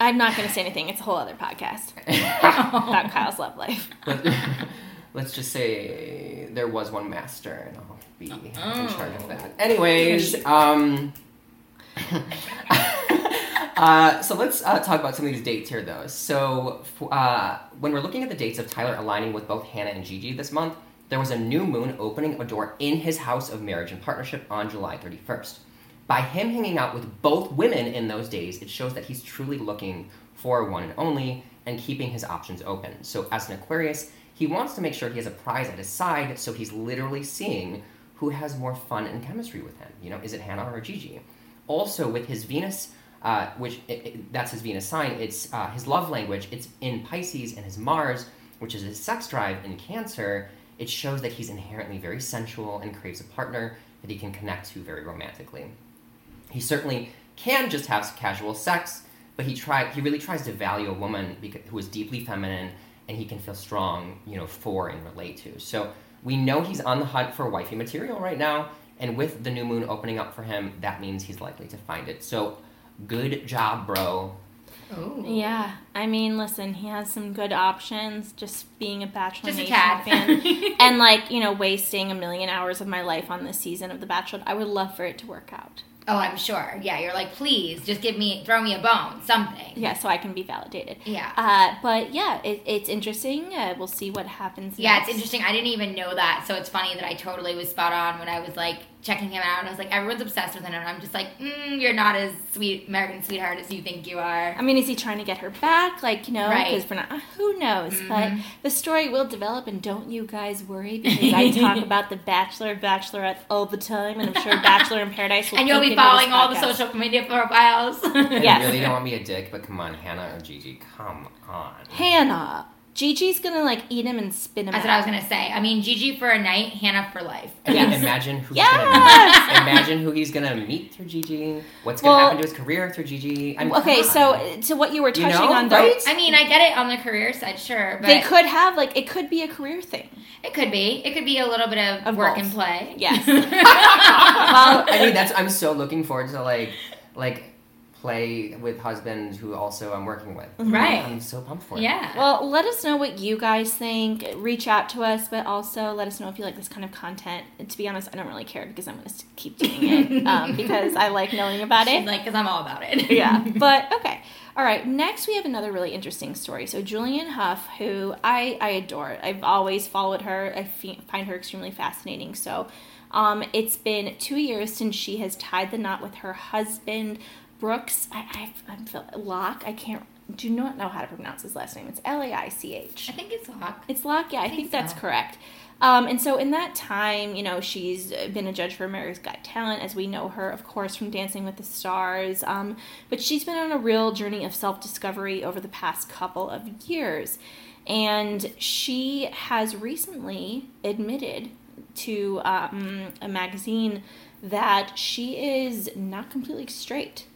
I'm not gonna say anything. It's a whole other podcast But, about Kyle's love life. let's just say there was one master, and I'll be in charge of that. Anyways, um. (laughs) uh, so let's uh, talk about some of these dates here, though. So, uh, when we're looking at the dates of Tyler aligning with both Hannah and Gigi this month, there was a new moon opening a door in his house of marriage and partnership on July 31st. by him hanging out with both women in those days, it shows that he's truly looking for one and only and keeping his options open. So, as an Aquarius, he wants to make sure he has a prize at his side, so he's literally seeing who has more fun and chemistry with him. You know, is it Hannah or Gigi? Also, with his Venus, uh, which it, it, that's his Venus sign, it's uh, his love language, it's in Pisces, and his Mars, which is his sex drive in Cancer, it shows that he's inherently very sensual and craves a partner that he can connect to very romantically. He certainly can just have casual sex, but he try he really tries to value a woman because, who is deeply feminine and he can feel strong, you know, for and relate to. So we know he's on the hunt for wifey material right now, and with the new moon opening up for him, that means he's likely to find it. So good job, bro. Ooh. Yeah, I mean, listen, he has some good options. Just being a Bachelor Just a Nation tad. fan, (laughs) and like you know, wasting a million hours of my life on this season of The Bachelor. I would love for it to work out. Oh, I'm sure. Yeah, you're like, please, just give me, throw me a bone, something. Yeah, so I can be validated. Yeah. Uh, but yeah, it, it's interesting. Uh, we'll see what happens. Yeah, next. it's interesting. I didn't even know that, so it's funny that I totally was spot on when I was like checking him out. And I was like, everyone's obsessed with him, and I'm just like, mm, you're not as sweet American sweetheart as you think you are. I mean, is he trying to get her back? Like, you know, Right. because we're not. Who knows? But Mhm. the story will develop, and don't you guys worry because I talk (laughs) about the Bachelor, Bachelorette all the time, and I'm sure Bachelor in Paradise will. And you'll be following all the social media profiles. (laughs) Yes. You really don't want to be a dick, but come on, Hannah or Gigi, come on. Hannah, Gigi's gonna like eat him and spin him. That's out. what I was gonna say. I mean, Gigi for a night, Hannah for life. I mean, Yes. imagine who he's gonna imagine who he's gonna meet through Gigi. What's gonna Well- happen to his career through Gigi? I mean, Okay, so uh, to what you were You touching know, on, though, right? I mean, I get it on the career side, sure, but they could have like it could be a career thing. it could be. It could be a little bit of, Of work both. and play. Yes. (laughs) (laughs) well, I mean, that's I'm so looking forward to like like play with husband who also I'm working with. Right. I'm so pumped for it. yeah. Well, let us know what you guys think. Reach out to us, but also let us know if you like this kind of content. And to be honest, I don't really care because I'm going to keep doing it (laughs) um, because I like knowing about She's it. like, because I'm all about it. yeah, (laughs) but okay. All right, next we have another really interesting story. So Julianne Hough, who I, I adore. I've always followed her. I fe- find her extremely fascinating. So um, it's been two years since she has tied the knot with her husband, Brooks. I, I, I'm feel, Locke. I can't, do not know how to pronounce his last name. It's L A I C H. I think it's Hawk. It's Locke, yeah, I, I think, think that's so. correct. Um, and so in that time, you know, she's been a judge for America's Got Talent, as we know her, of course, from Dancing with the Stars. Um, but she's been on a real journey of self discovery over the past couple of years. And she has recently admitted to um, a magazine that she is not completely straight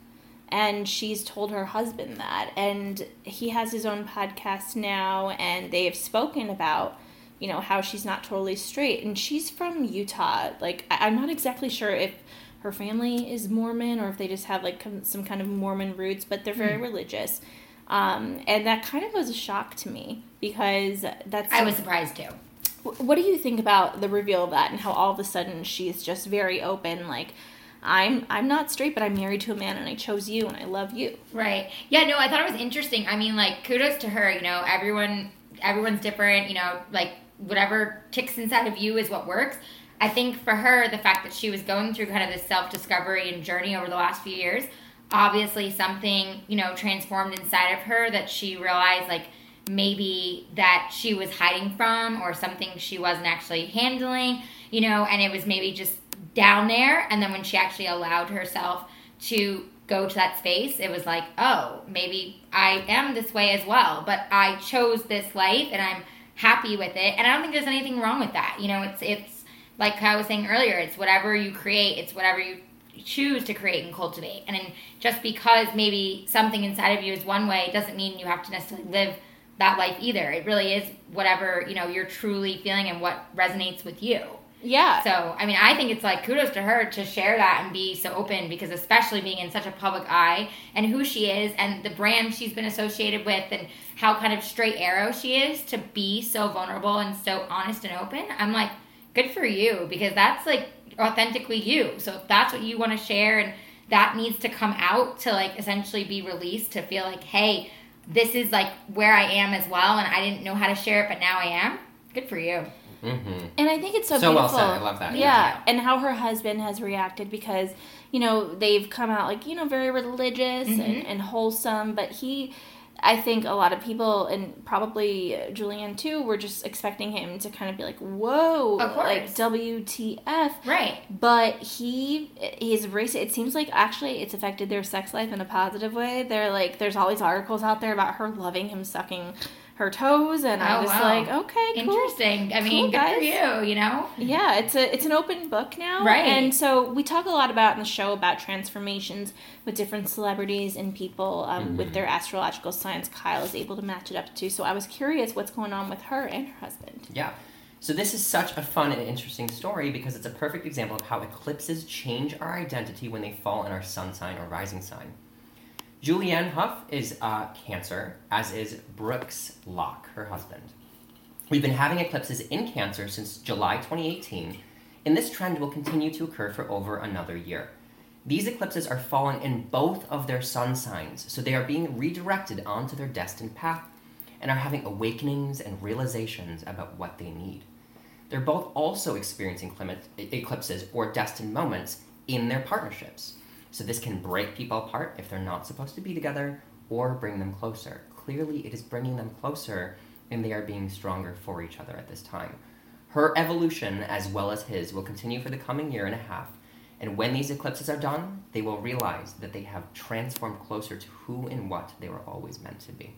and she's told her husband that. And he has his own podcast now and they have spoken about you know how she's not totally straight. And she's from utah. Like I- i'm not exactly sure if her family is mormon or if they just have like some kind of mormon roots but they're very religious. Um, and that kind of was a shock to me because that's I was surprised too. What do you think about the reveal of that and how all of a sudden she's just very open like I'm I'm not straight but I'm married to a man and I chose you and I love you. Right. Yeah, no, I thought it was interesting. I mean, like, kudos to her, you know, everyone everyone's different, you know, like whatever ticks inside of you is what works. I think for her, the fact that she was going through kind of this self discovery and journey over the last few years, obviously something, you know, transformed inside of her that she realized like maybe that she was hiding from or something she wasn't actually handling, you know, and it was maybe just down there. And then when she actually allowed herself to go to that space, it was like, oh, maybe I am this way as well, but I chose this life and I'm happy with it. And I don't think there's anything wrong with that. You know, it's it's like I was saying earlier, it's whatever you create, it's whatever you choose to create and cultivate. And just because maybe something inside of you is one way doesn't mean you have to necessarily live that life either. It really is whatever, you know, you're truly feeling and what resonates with you. Yeah. So, I mean, I think it's like kudos to her to share that and be so open because, especially being in such a public eye and who she is and the brand she's been associated with and how kind of straight arrow she is to be so vulnerable and so honest and open, I'm like, good for you because that's like authentically you. So, if that's what you want to share and that needs to come out to like essentially be released to feel like, hey, this is like where I am as well and I didn't know how to share it, but now I am, good for you. Mm-hmm. And I think it's so, So well beautiful. said. I love that. Yeah. Yeah. and how her husband has reacted because you know they've come out like you know very religious and, Mhm. and wholesome, but he. I think a lot of people, and probably Julianne too, were just expecting him to kind of be like, "Whoa, like WTF?" Right. But he he's racist. It seems like actually it's affected their sex life in a positive way. They're like, there's all these articles out there about her loving him sucking her toes, and I Oh, was wow. like, okay, cool. Interesting. I Cool, mean, good for you, you know? Yeah, it's a it's an open book now, Right. And so we talk a lot about in the show about transformations with different celebrities and people um, with Mhm. their astrological signs. Kyle is able to match it up to. So I was curious what's going on with her and her husband. Yeah. So this is such a fun and interesting story because it's a perfect example of how eclipses change our identity when they fall in our sun sign or rising sign. Julianne Hough is uh, Cancer, as is Brooks Locke, her husband. We've been having eclipses in Cancer since July 2018, and this trend will continue to occur for over another year. These eclipses are falling in both of their sun signs, so they are being redirected onto their destined path and are having awakenings and realizations about what they need. They're both also experiencing eclipses or destined moments in their partnerships. So this can break people apart if they're not supposed to be together or bring them closer. Clearly, it is bringing them closer and they are being stronger for each other at this time. Her evolution, as well as his, will continue for the coming year and a half. And when these eclipses are done, they will realize that they have transformed closer to who and what they were always meant to be.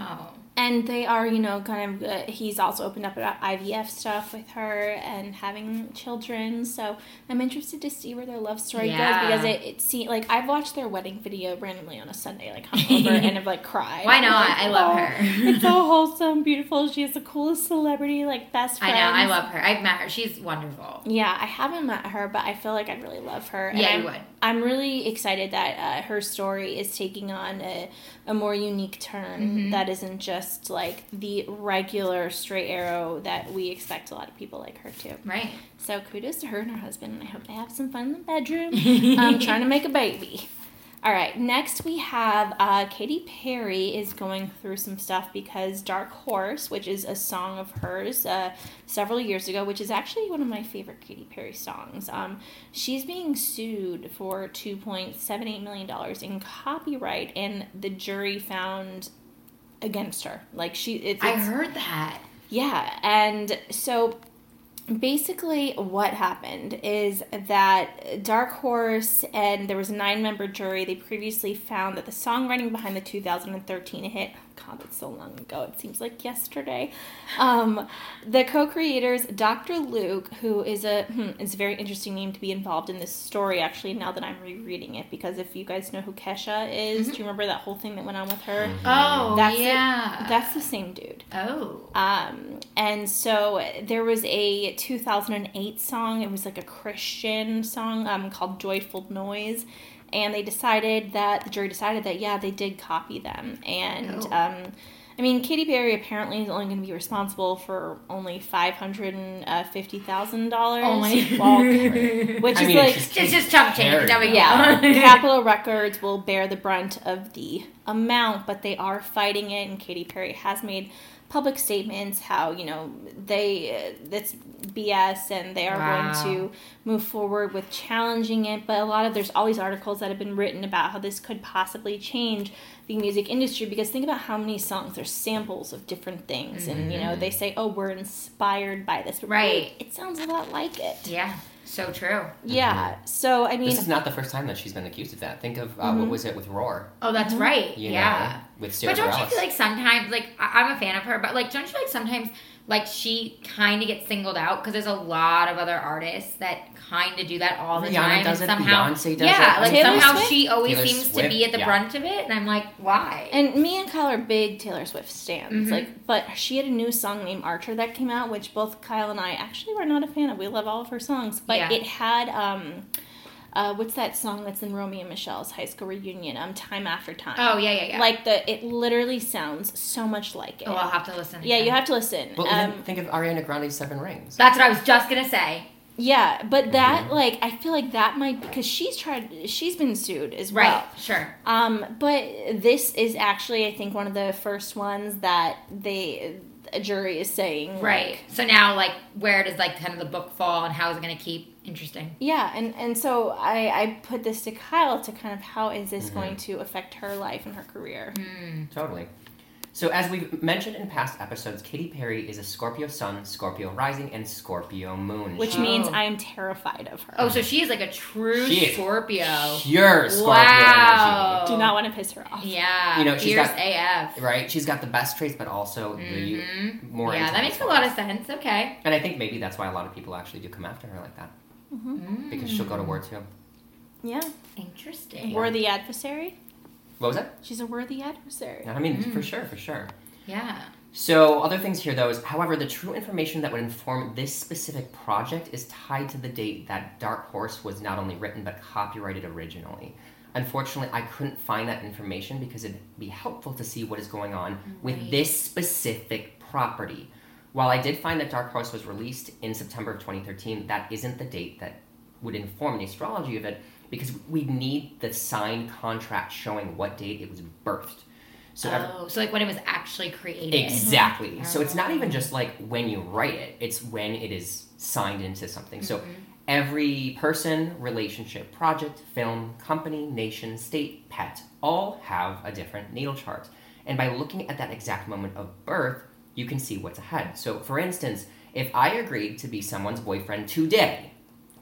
Wow. And they are, you know, kind of. Uh, he's also opened up about IVF stuff with her and having children. So I'm interested to see where their love story Yeah. goes because it it see like I've watched their wedding video randomly on a Sunday, like (laughs) hungover, and have like cried. Why not? Like, I love oh, her. it's so (laughs) wholesome, beautiful. She has the coolest celebrity, like best I know. I love her. I've met her. She's wonderful. Yeah, I haven't met her, but I feel like I'd really love her. And Yeah, I'm, you would. I'm really excited that uh, her story is taking on a, a more unique turn Mhm. that isn't just like the regular straight arrow that we expect a lot of people like her to. Right. So kudos to her and her husband. and I hope they have some fun in the bedroom. I'm (laughs) trying to make a baby. All right, next we have uh, Katy Perry is going through some stuff because Dark Horse, which is a song of hers uh, several years ago, which is actually one of my favorite Katy Perry songs. Um, she's being sued for $2.78 million in copyright, and the jury found against her. Like, she. It's, I heard that. yeah, and so basically what happened is that Dark Horse and there was a nine-member jury. They previously found that the songwriting behind the 2013 hit God, that's so long ago. It seems like yesterday. Um, the co-creators, Dr. Luke, who is a hmm, is a very interesting name to be involved in this story. Actually, now that I'm rereading it, because if you guys know who Kesha is, do you remember that whole thing that went on with her? Oh, That's it. yeah. That's the same dude. oh. Um, and so there was a 2008 song. It was like a Christian song um, called Joyful Noise. And they decided that, the jury decided that, yeah, they did copy them. And, Oh. um, I mean, Katy Perry apparently is only going to be responsible for only $550,000. Only. (laughs) Which I is mean, like, it's just It's just chump change. No yeah, (laughs) Capitol Records will bear the brunt of the amount, but they are fighting it, and Katy Perry has made public statements how you know they uh, that's BS and they are Wow. going to move forward with challenging it. But a lot of there's all these articles that have been written about how this could possibly change the music industry because think about how many songs there's samples of different things, and you know they say oh we're inspired by this, but Right. really, it sounds a lot like it. Yeah. So true. Yeah, so I mean, This is not the first time that she's been accused of that. Think of uh, Mm-hmm. what was it with Roar? Oh, that's right. You yeah. know, with Sarah But don't you feel like sometimes, like I- I'm a fan of her, but like don't you feel like sometimes like she kind of gets singled out because there's a lot of other artists that kind of do that all the Rihanna time. does and it, somehow, Beyonce does yeah, it. like Taylor somehow Swift? she always Taylor seems to be at the yeah. brunt of it, and I'm like, why? And me and Kyle are big Taylor Swift stands. Mhm. Like, but she had a new song named Archer that came out, which both Kyle and I actually were not a fan of. We love all of her songs, but Yeah. it had um, uh, what's that song that's in Romeo and Michelle's high school reunion? Um, Time After Time. oh yeah, yeah, yeah. Like the, it literally sounds so much like it. oh, I'll have to listen. yeah, you have to listen. Well, um, think of Ariana Grande's Seven Rings. That's what I was just gonna say. yeah, but that Mhm. like I feel like that might because she's tried, she's been sued as well. Right. Sure. Um, but this is actually, I think, one of the first ones that they a jury is saying. Right. like- So now, like, where does like kind of the book fall, and how is it going to keep interesting? yeah, and and so I I put this to Kyle to kind of how is this Mhm. going to affect her life and her career. Mm. Totally. So, as we've mentioned in past episodes, Katy Perry is a Scorpio Sun, Scorpio Rising, and Scorpio Moon. Which She- means Oh. I am terrified of her. Oh, so she is like a true She is Scorpio. pure Scorpio Wow. do not want to piss her off. Yeah. You know, she's fierce got- AF. Right? She's got the best traits, but also the Mhm. more. Yeah, that intense makes a lot of sense. Okay. And I think maybe that's why a lot of people actually do come after her like that Mm. because she'll go to war too. Yeah, Interesting. worthy adversary. What was that? She's a worthy adversary. I mean, Mm. for sure, for sure. Yeah. So, other things here though is, however, the true information that would inform this specific project is tied to the date that Dark Horse was not only written but copyrighted originally. Unfortunately, I couldn't find that information because it'd be helpful to see what is going on with Right. this specific property. While I did find that Dark Horse was released in September of 2013, that isn't the date that would inform the astrology of it because we need the signed contract showing what date it was birthed. So oh, so like when it was actually created. Exactly. So it's not even Oh. just like when you write it, it's when it is signed into something. So Mhm. every person, relationship, project, film, company, nation, state, pet all have a different natal chart. And by looking at that exact moment of birth, you can see what's ahead. So for instance, if I agreed to be someone's boyfriend today,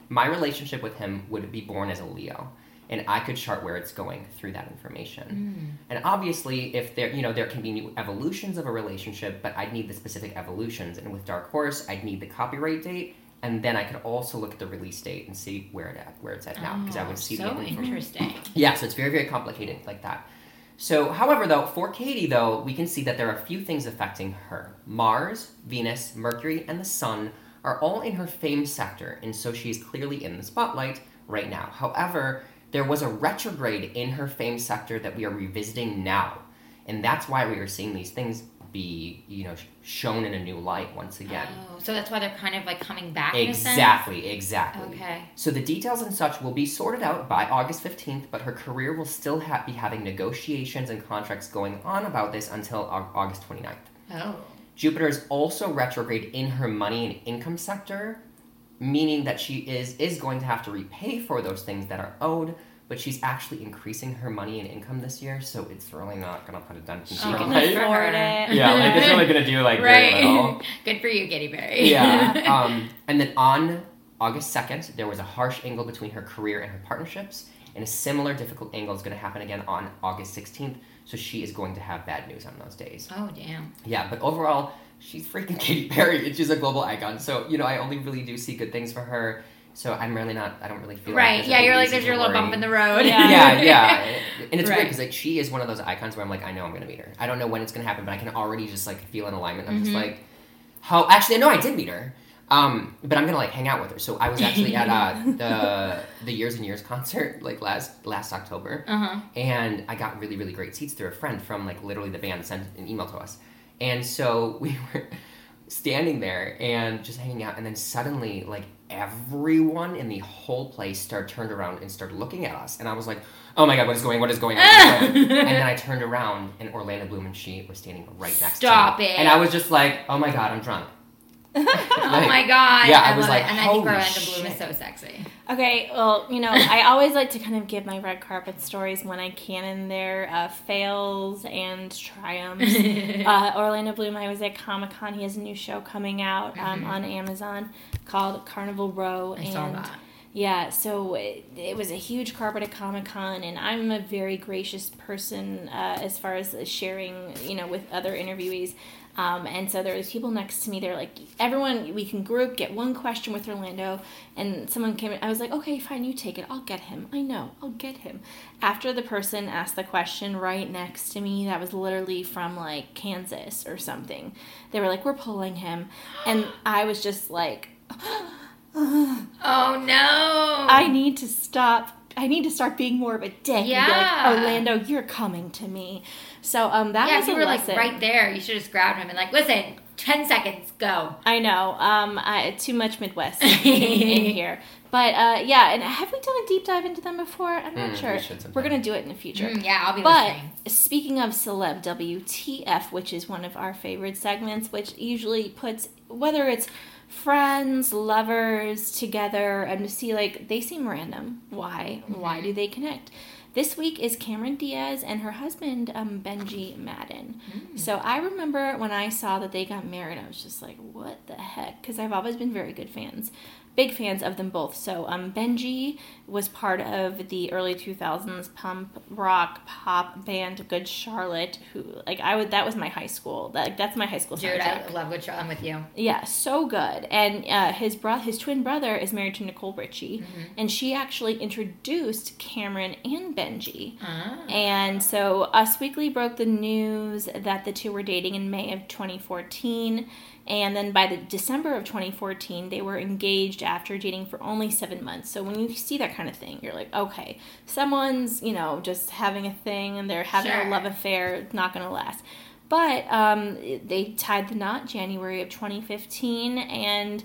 my relationship with him would be born as a Leo. And I could chart where it's going through that information. Mm. And obviously, if there, you know, there can be new evolutions of a relationship, but I'd need the specific evolutions. And with Dark Horse, I'd need the copyright date, and then I could also look at the release date and see where it at, where it's at now, because I Oh, would see so the info. interesting. Yeah, so it's very, very complicated like that. So, however, though, for Katy, though, we can see that there are a few things affecting her. Mars, Venus, Mercury, and the Sun are all in her fame sector, and so she is clearly in the spotlight right now. However, there was a retrograde in her fame sector that we are revisiting now, and that's why we are seeing these things be, you know, shown in a new light once again. Oh, so that's why they're kind of like coming back. In a sense? Exactly, exactly. Okay. So the details and such will be sorted out by August 15th, but her career will still ha- be having negotiations and contracts going on about this until Au- August 29th. Oh. Jupiter is also retrograde in her money and income sector, meaning that she is is going to have to repay for those things that are owed, but she's actually increasing her money and income this year, so it's really not going to put a dent in She her can life. for afford her. it. Yeah, like it's only going to do like very little. (laughs) Good for you, Katy Perry. Yeah. (laughs) um, and then on August 2nd, there was a harsh angle between her career and her partnerships, and a similar difficult angle is going to happen again on August 16th, so she is going to have bad news on those days. oh damn. Yeah, but overall, she's freaking Katy Perry, and she's a global icon, so, you know, I only really do see good things for her, so I'm really not, I don't really feel Right. like yeah, you're like there's your little bump in the road. Yeah. (laughs) yeah, yeah. (laughs) And it's weird Right. because like she is one of those icons where I'm like, I know I'm gonna meet her. I don't know when it's gonna happen, but I can already just like feel an alignment. I'm just Mhm. like, how? Actually, no, I did meet her. Um, but I'm gonna like hang out with her. So I was actually at uh, (laughs) the the Years and Years concert like last last October, Uh huh. and I got really really great seats through a friend from like literally the band sent an email to us, and so we were standing there and just hanging out, and then suddenly like everyone in the whole place started turned around and started looking at us, and I was like, oh my god, what is going, what is going on? What is going on? and then I turned around and Orlando Bloom and she were standing right next Stop to me, Stop it. and I was just like, oh my god, I'm drunk. (laughs) oh my god. yeah, I I, was like, it. And I think holy Orlando Bloom is so sexy. Okay, well, you know, I always like to kind of give my red carpet stories when I can in there, uh, fails and triumphs. (laughs) uh, Orlando Bloom, I was at Comic Con. He has a new show coming out um, Mhm. on Amazon called Carnival Row. I and saw that. yeah, so it, it was a huge carpet at Comic Con, and I'm a very gracious person uh, as far as sharing, you know, with other interviewees. Um, and so there was people next to me. They're like, everyone, we can group, get one question with Orlando. And someone came in. I was like, okay, fine, you take it. I'll get him. I know, I'll get him. After the person asked the question right next to me, that was literally from like Kansas or something. They were like, we're pulling him. And I was just like, (gasps) Oh no. I need to stop. I need to start being more of a dick. And be Yeah. like, Orlando, you're coming to me. So um, that yeah, was if you a were lesson. like right there. You should have just grabbed him and like, listen, 10 seconds, go. I know. Um, I, too much Midwest (laughs) in, in here. But uh, yeah, and have we done a deep dive into them before? I'm not Mm, sure. should. We're gonna do it in the future. Mm, yeah, I'll be But listening. speaking of celeb WTF, which is one of our favorite segments, which usually puts whether it's friends, lovers together, and to see like they seem random. Why? Why do they connect? This week is Cameron Diaz and her husband um, Benji Madden. So I remember when I saw that they got married, I was just like, "What the heck?" Because I've always been very good fans, big fans of them both. So um, Benji was part of the early 2000s pump rock pop band Good Charlotte. Who like I would that was my high school. Like that's my high school Dude, soundtrack. I love Good Charlotte. I'm with you. Yeah, so good. And uh, his bro- his twin brother is married to Nicole Richie, Mm-hmm. and she actually introduced Cameron and Benji. Ah. And so Us Weekly broke the news that the two were dating in May of 2014, and then by the December of 2014, they were engaged after dating for only seven months. So when you see that kind of thing, you're like, okay, someone's you know just having a thing and they're having Sure. a love affair. It's not going to last. But um, they tied the knot January of 2015, and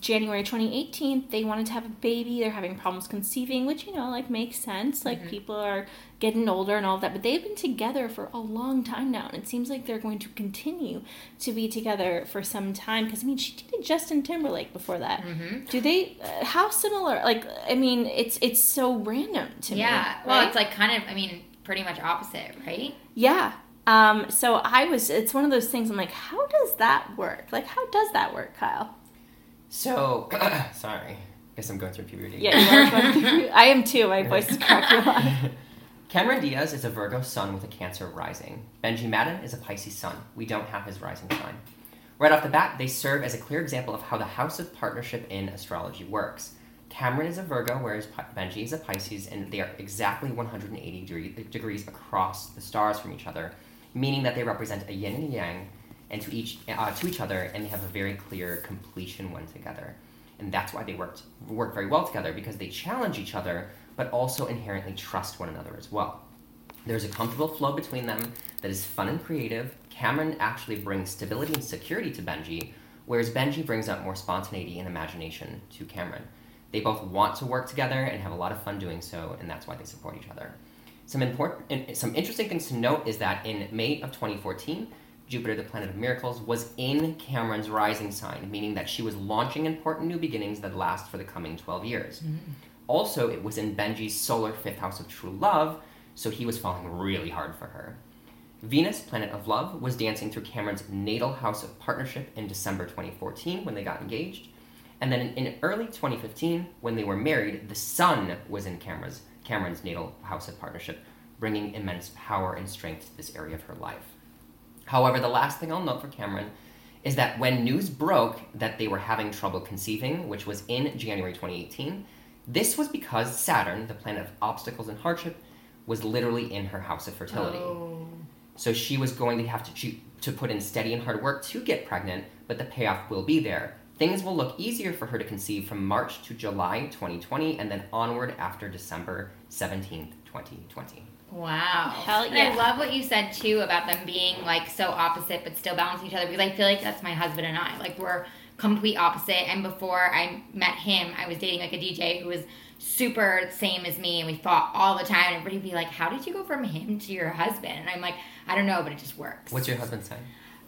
January 2018, they wanted to have a baby. They're having problems conceiving, which, you know, like makes sense. Like people are getting older and all of that. But they've been together for a long time now. And it seems like they're going to continue to be together for some time. Because, I mean, she dated Justin Timberlake before that. Mm-hmm. Do they, uh, how similar? Like, I mean, it's it's so random to me. Yeah. Well, right? it's like kind of, I mean, pretty much opposite, right? Yeah. Um, so I was, it's one of those things I'm like, how does that work? Like, how does that work, Kyle? So, (coughs) sorry. Guess I'm going through puberty. Yeah, you are going through- I am too. My voice is cracking a lot. (laughs) Cameron Diaz is a Virgo sun with a Cancer rising. Benji Madden is a Pisces sun. We don't have his rising sign. Right off the bat, they serve as a clear example of how the house of partnership in astrology works. Cameron is a Virgo, whereas Benji is a Pisces, and they are exactly 180 degrees across the stars from each other, meaning that they represent a yin and a yang, and to each uh, to each other, and they have a very clear completion when together. And that's why they worked work very well together because they challenge each other, but also inherently trust one another as well. There's a comfortable flow between them that is fun and creative. Cameron actually brings stability and security to Benji, whereas Benji brings out more spontaneity and imagination to Cameron. They both want to work together and have a lot of fun doing so, and that's why they support each other. Some important, some interesting things to note is that in May of 2014, Jupiter, the planet of miracles, was in Cameron's rising sign, meaning that she was launching important new beginnings that last for the coming 12 years. Mm. Also, it was in Benji's solar fifth house of true love, so he was falling really hard for her. Venus, planet of love, was dancing through Cameron's natal house of partnership in December 2014 when they got engaged. And then in, in early 2015, when they were married, the sun was in Cameron's, Cameron's natal house of partnership, bringing immense power and strength to this area of her life. However, the last thing I'll note for Cameron is that when news broke that they were having trouble conceiving, which was in January 2018, this was because Saturn, the planet of obstacles and hardship, was literally in her house of fertility. Oh. So she was going to have to to put in steady and hard work to get pregnant, but the payoff will be there. Things will look easier for her to conceive from March to July 2020 and then onward after December 17th, 2020. Wow. Hell And yeah. I love what you said too about them being like so opposite but still balancing each other because I feel like that's my husband and I. Like we're complete opposite. And before I met him, I was dating like a DJ who was super same as me and we fought all the time and everybody would be like, How did you go from him to your husband? And I'm like, I don't know, but it just works. What's your husband's sign?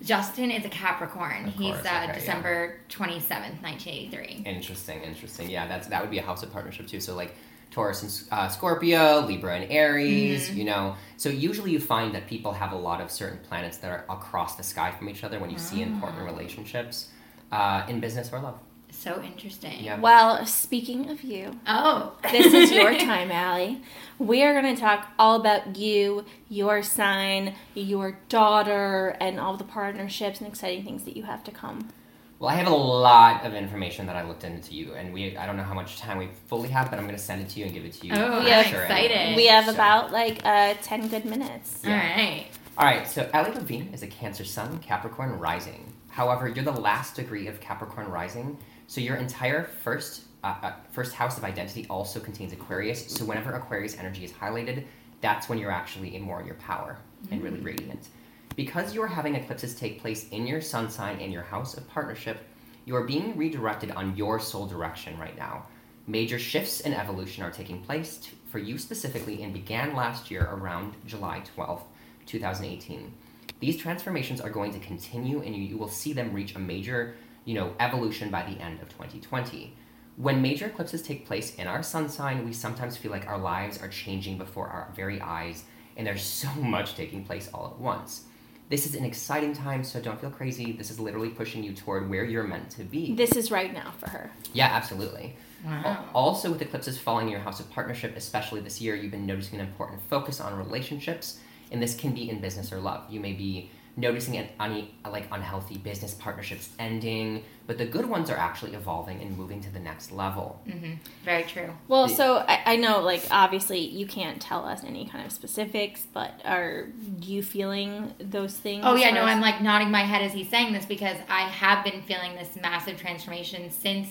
Justin is a Capricorn. Of He's course, uh, okay, yeah. December twenty seventh, nineteen eighty three. Interesting, interesting. Yeah, that's that would be a house of partnership too. So like Taurus and uh, Scorpio, Libra and Aries. You know, so usually you find that people have a lot of certain planets that are across the sky from each other when you see important relationships uh, in business or love. So interesting. Yeah. Well, speaking of you, Oh. this is your (laughs) time, Allie. We are going to talk all about you, your sign, your daughter, and all the partnerships and exciting things that you have to come. Well, I have a lot of information that I looked into you, and we I don't know how much time we fully have, but I'm going to send it to you and give it to you. Oh, for I'm sure excited. anyway. We have So- about like uh, 10 good minutes. All right. All right, so Ellie Levine is a Cancer Sun, Capricorn Rising. However, you're the last degree of Capricorn Rising, so your entire first uh, uh, first house of identity also contains Aquarius. So whenever Aquarius energy is highlighted, that's when you're actually in more in your power and really radiant. Because you are having eclipses take place in your sun sign in your house of partnership, you are being redirected on your soul direction right now. Major shifts in evolution are taking place for you specifically and began last year around July 12th, 2018. These transformations are going to continue and you, you will see them reach a major, you know, evolution by the end of 2020. When major eclipses take place in our sun sign, we sometimes feel like our lives are changing before our very eyes and there's so much taking place all at once. This is an exciting time, so don't feel crazy. This is literally pushing you toward where you're meant to be. This is right now for her. Yeah, absolutely. Wow. Also, with eclipses falling in your house of partnership, especially this year, you've been noticing an important focus on relationships, and this can be in business or love. You may be noticing an un- like unhealthy business partnerships ending, but the good ones are actually evolving and moving to the next level. hmm Very true. Well, The- so I, I know, like, obviously you can't tell us any kind of specifics, but are you feeling those things? Oh yeah, as no, far as- I'm like nodding my head as he's saying this because I have been feeling this massive transformation since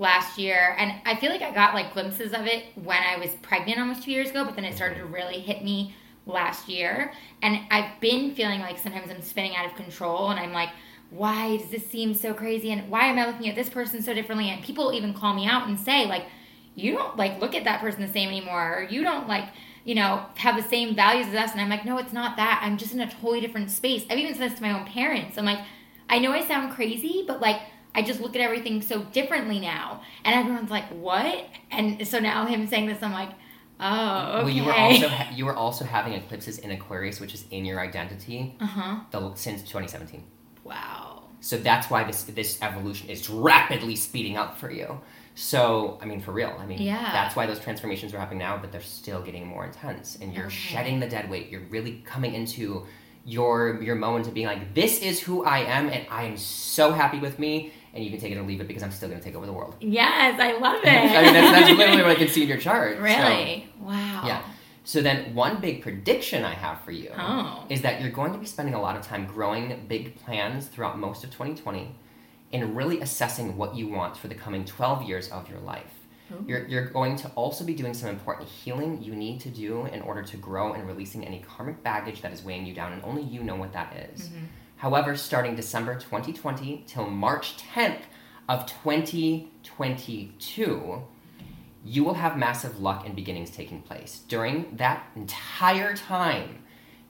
last year, and I feel like I got like glimpses of it when I was pregnant almost two years ago, but then it started to really hit me last year, and I've been feeling like sometimes I'm spinning out of control, and I'm like. Why does this seem so crazy? And why am I looking at this person so differently? And people even call me out and say, like, you don't like look at that person the same anymore, or you don't like you know, have the same values as us. And I'm like, no, it's not that. I'm just in a totally different space. I've even said this to my own parents. I'm like, I know I sound crazy, but like, I just look at everything so differently now. And everyone's like, what? And so now him saying this, I'm like, oh, okay. Well, you were also ha- you were also having eclipses in Aquarius, which is in your identity, uh huh. the, since 2017. Wow. So that's why this this evolution is rapidly speeding up for you. So I mean, for real. I mean, Yeah. that's why those transformations are happening now, but they're still getting more intense, and you're Okay. shedding the dead weight. You're really coming into your your moment of being like, this is who I am, and I am so happy with me. And you can take it or leave it because I'm still going to take over the world. Yes, I love (laughs) it. I mean, that's, that's literally (laughs) what I can see in your chart. So- really? wow. yeah. So then, one big prediction I have for you Oh. is that you're going to be spending a lot of time growing big plans throughout most of 2020 and really assessing what you want for the coming 12 years of your life. Ooh. You're, you're going to also be doing some important healing you need to do in order to grow and releasing any karmic baggage that is weighing you down, and only you know what that is. Mhm. However, starting December 2020 till March 10th of 2022, you will have massive luck and beginnings taking place. During that entire time,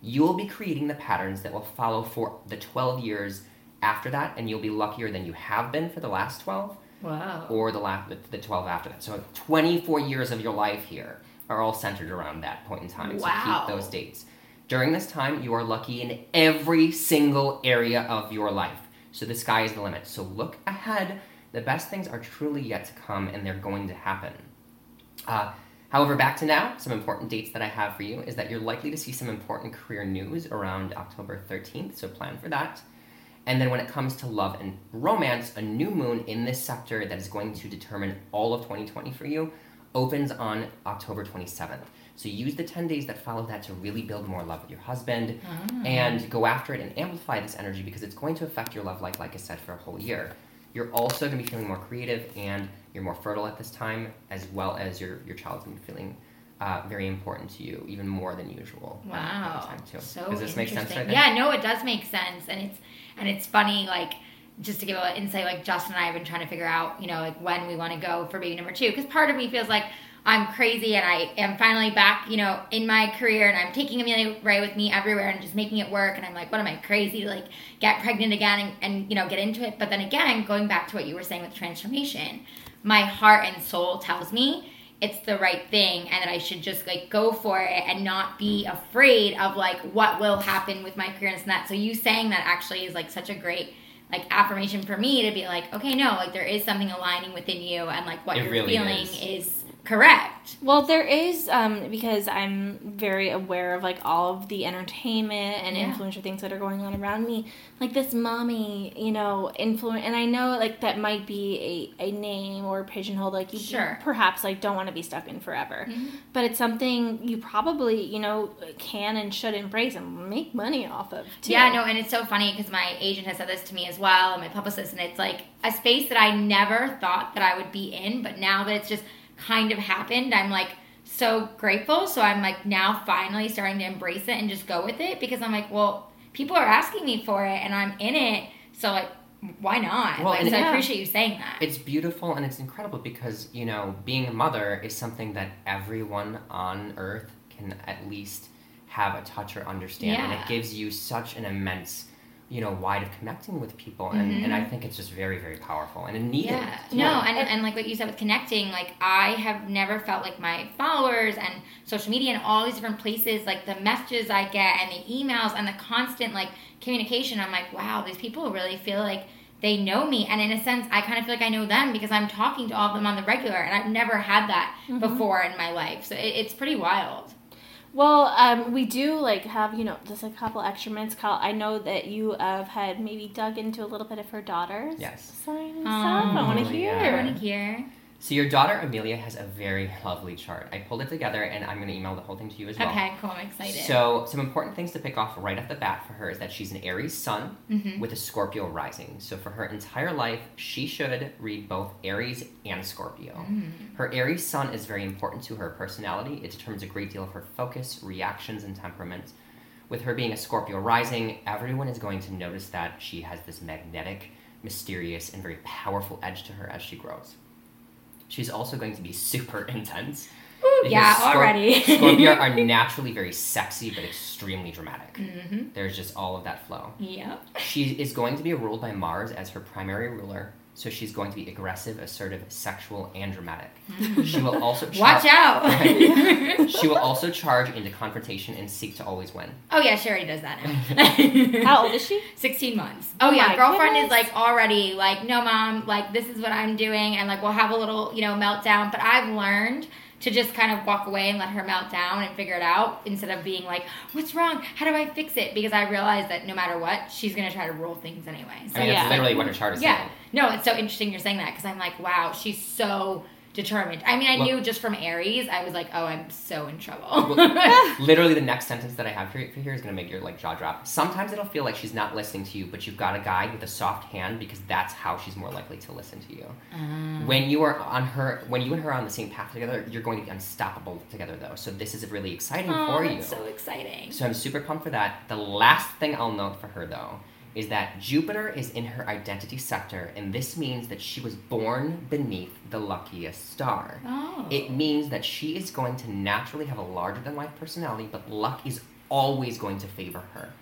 you will be creating the patterns that will follow for the 12 years after that, and you'll be luckier than you have been for the last 12 Wow. or the last the 12 after that. So 24 years of your life here are all centered around that point in time. So Wow. keep those dates. During this time, you are lucky in every single area of your life. So the sky is the limit. So look ahead. The best things are truly yet to come, and they're going to happen. Uh, however, back to now, some important dates that I have for you is that you're likely to see some important career news around October 13th, so plan for that. And then when it comes to love and romance, a new moon in this sector that is going to determine all of 2020 for you opens on October 27th. So use the 10 days that follow that to really build more love with your husband Ah. and go after it and amplify this energy because it's going to affect your love life, like I said, for a whole year. You're also going to be feeling more creative and you're more fertile at this time, as well as your, your child's going to be feeling uh, very important to you, even more than usual. at Wow. time too. So Does this make sense? Right yeah, no, it does make sense, and it's and it's funny. Like just to give a little insight, like Justin and I have been trying to figure out, you know, like when we want to go for baby number two, because part of me feels like I'm crazy and I am finally back, you know, in my career and I'm taking Amelia Ray with me everywhere and just making it work. And I'm like, what am I crazy to like get pregnant again and, and you know get into it? But then again, going back to what you were saying with transformation, my heart and soul tells me it's the right thing and that I should just like go for it and not be afraid of like what will happen with my career and that. So you saying that actually is like such a great like affirmation for me to be like, okay, no, like there is something aligning within you and like what It you're really feeling is. is. Correct. Well, there is um, because I'm very aware of like all of the entertainment and Yeah. influencer things that are going on around me, like this mommy, you know, influence. And I know like that might be a, a name or a pigeonhole, like you Sure. perhaps like don't want to be stuck in forever, Mhm. but it's something you probably you know can and should embrace and make money off of. Too. Yeah, no, and it's so funny because my agent has said this to me as well, and my publicist, and it's like a space that I never thought that I would be in, but now that it's just kind of happened, I'm like so grateful. So I'm like now finally starting to embrace it and just go with it because I'm like, well, people are asking me for it and I'm in it. So like, why not? Well, like, and so I appreciate you saying that. It's beautiful and it's incredible because, you know, being a mother is something that everyone on earth can at least have a touch or understand. And it gives you such an immense, you know, wide of connecting with people. And, and I think it's just very, very powerful and it needed. Yeah. too. No, and, and like what you said with connecting, like I have never felt like my followers and social media and all these different places, like the messages I get and the emails and the constant like communication, I'm like, wow, these people really feel like they know me. And in a sense, I kind of feel like I know them because I'm talking to all of them on the regular and I've never had that Mhm. before in my life. So it, it's pretty wild. Well, um, we do like have you know just a couple extra minutes. Kyle, I know that you have had maybe dug into a little bit of her daughter's Yes. sign and Oh, stuff. I want to hear. yeah. I want to hear. So your daughter Amelia has a very lovely chart. I pulled it together and I'm going to email the whole thing to you as well. Okay, cool. I'm excited. So, some important things to pick off right off the bat for her is that she's an Aries sun Mhm. with a Scorpio rising. So, for her entire life, she should read both Aries and Scorpio. Mm. Her Aries sun is very important to her personality. It determines a great deal of her focus, reactions, and temperament. With her being a Scorpio rising, everyone is going to notice that she has this magnetic, mysterious, and very powerful edge to her as she grows. She's also going to be super (laughs) intense. because yeah, Scor- already. (laughs) Scorpio are naturally very sexy but extremely dramatic. hmm There's just all of that flow. Yep. She is going to be ruled by Mars as her primary ruler, so she's going to be aggressive, assertive, sexual, and dramatic. Mm. She will also (laughs) Watch out. Right. (laughs) She will also charge into confrontation and seek to always win. oh yeah, she already does that now. (laughs) How old is she? 16 months. Oh, Oh yeah, my girlfriend is like already like, no, mom, like this is what I'm doing, and like we'll have a little, you know, meltdown. But I've learned to just kind of walk away and let her melt down and figure it out instead of being like, what's wrong? How do I fix it? Because I realize that no matter what, she's gonna try to rule things anyway. So I mean, yeah. literally what her chart is yeah, saying. no, it's so interesting you're saying that because I'm like, wow, she's so determined. I mean, I Well- knew just from Aries, I was like, oh, I'm so in trouble. (laughs) Literally, the next sentence that I have for, for here is going to make your like jaw drop. Sometimes it'll feel like she's not listening to you, but you've got a guide with a soft hand because that's how she's more likely to listen to you. Um, When you are on her, when you and her are on the same path together, you're going to be unstoppable together, though. So this is really exciting oh, for you. so exciting. So I'm super pumped for that. The last thing I'll note for her though is that Jupiter is in her identity sector, and this means that she was born beneath the luckiest star. Oh. It means that she is going to naturally have a larger than life personality, but luck is always going to favor her.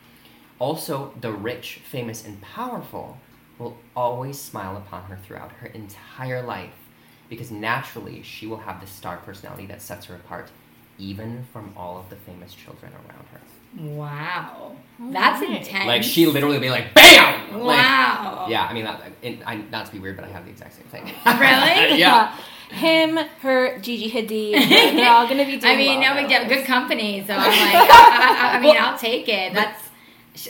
Also, the rich, famous, and powerful will always smile upon her throughout her entire life because naturally she will have the star personality that sets her apart, even from all of the famous children around her. Wow. That's Alright. intense. Like she literally be like, BAM! Like, Wow. yeah, I mean, not, I, not to be weird, but I have the exact same thing. Really? (laughs) yeah. Him, her, Gigi Hadid, they're all gonna be (laughs) doing I mean, well, no big though. Good company. So I'm (laughs) like, I, I, I mean, Well- I'll take it. That's.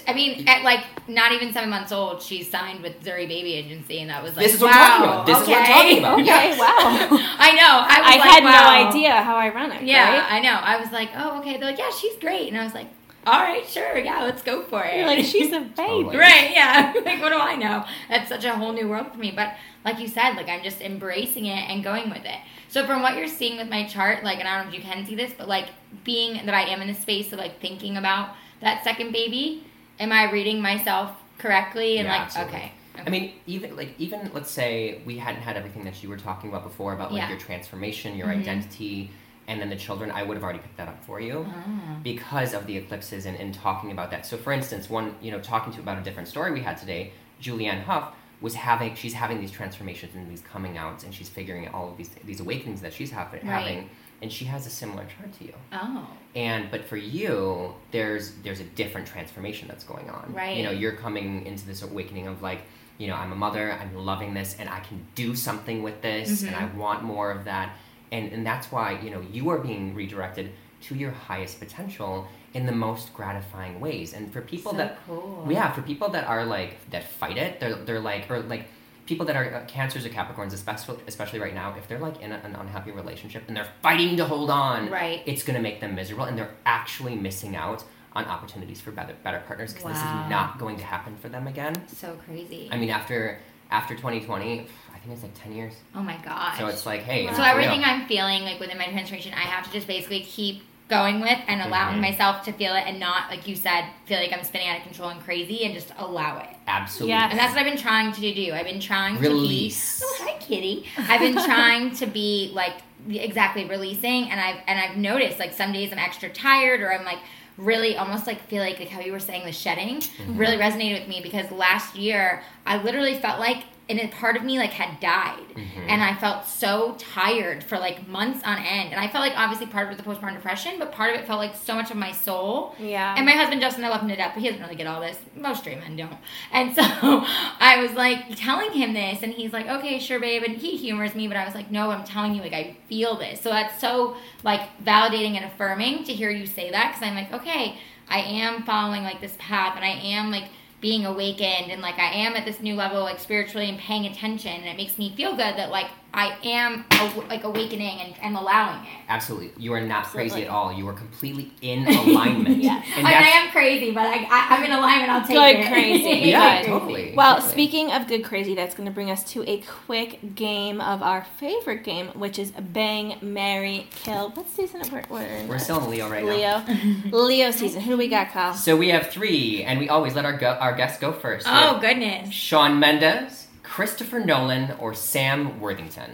I mean, at like not even seven months old, she's signed with Zuri Baby Agency, and that was like, This is what wow, I'm talking about. This is what I'm talking about. Okay, wow. I know. I, was I like, had wow. no idea how ironic. Yeah, right? I know. I was like, oh, okay. They're like, yeah, she's great, and I was like, all right, sure, yeah, let's go for it. You're like, she's a (laughs) baby. Totally. Right, yeah. (laughs) like, what do I know? That's such a whole new world for me. But like you said, like I'm just embracing it and going with it. So from what you're seeing with my chart, like, and I don't know if you can see this, but like being that I am in the space of like thinking about that second baby, am I reading myself correctly? And Yeah, like, absolutely. okay. I mean, even like even let's say we hadn't had everything that you were talking about before about like Yeah. your transformation, your Mhm. identity, and then the children. I would have already picked that up for you Ah. because of the eclipses and, and talking about that. So, for instance, one you know talking to about a different story we had today, Julianne Hough was having she's having these transformations and these coming outs, and she's figuring out all of these these awakenings that she's having, Right. having and she has a similar chart to you. Oh. And but for you, there's there's a different transformation that's going on. Right. You know, you're coming into this awakening of like, you know, I'm a mother, I'm loving this, and I can do something with this, and I Mm-hmm. want more of that. And and that's why you know you are being redirected to your highest potential in the most gratifying ways. And for people so that cool. yeah, for people that are like that fight it, they're they're like or like people that are uh, cancers or capricorns, especially especially right now, if they're like in a, an unhappy relationship and they're fighting to hold on, Right. it's gonna make them miserable, and they're actually missing out on opportunities for better better partners because this is not going to happen for them again. So crazy. I mean, after after 2020, I think it's like 10 years. oh my god. So it's like, hey, Wow. it's So real. everything I'm feeling like within my transformation, I have to just basically keep going with and allowing Mhm. myself to feel it and not, like you said, feel like I'm spinning out of control and crazy and just allow it. Absolutely. Yeah. And that's what I've been trying to do. I've been trying Release. to be. (laughs) Oh, hi, kitty. I've been trying to be like exactly releasing, and I've and I've noticed like some days I'm extra tired, or I'm like really almost like feel like like how you were saying the shedding Mm-hmm. really resonated with me because last year I literally felt like and a part of me like had died Mhm. and i felt so tired for like months on end and i felt like obviously part of it was the postpartum depression but part of it felt like so much of my soul Yeah. and my husband Justin, I love him to death, but he doesn't really get all this. Most straight men don't. And so (laughs) I was like telling him this, and he's like, "Okay, sure, babe." And he humors me, but I was like, "No, I'm telling you, like I feel this." So that's so like validating and affirming to hear you say that, because I'm like, okay, I am following like this path, and I am like being awakened, and like I am at this new level, like spiritually, and paying attention, and it makes me feel good that like I am aw- like awakening and, and allowing it. Absolutely. You are not crazy at all. You are completely in (laughs) alignment. Yeah. And I, mean, I am crazy, but I, I, I'm in alignment. I'll take Good it. crazy. (laughs) yeah, Good. totally. Well, totally. speaking of good crazy, that's going to bring us to a quick game of our favorite game, which is Bang, Marry, Kill. What season we're, we're in? We're still in Leo right now. Leo. (laughs) Leo season. Who do we got, Kyle? So we have three, and we always let our go- our guests go first. Oh goodness. Shawn Mendes, Christopher Nolan, or Sam Worthington.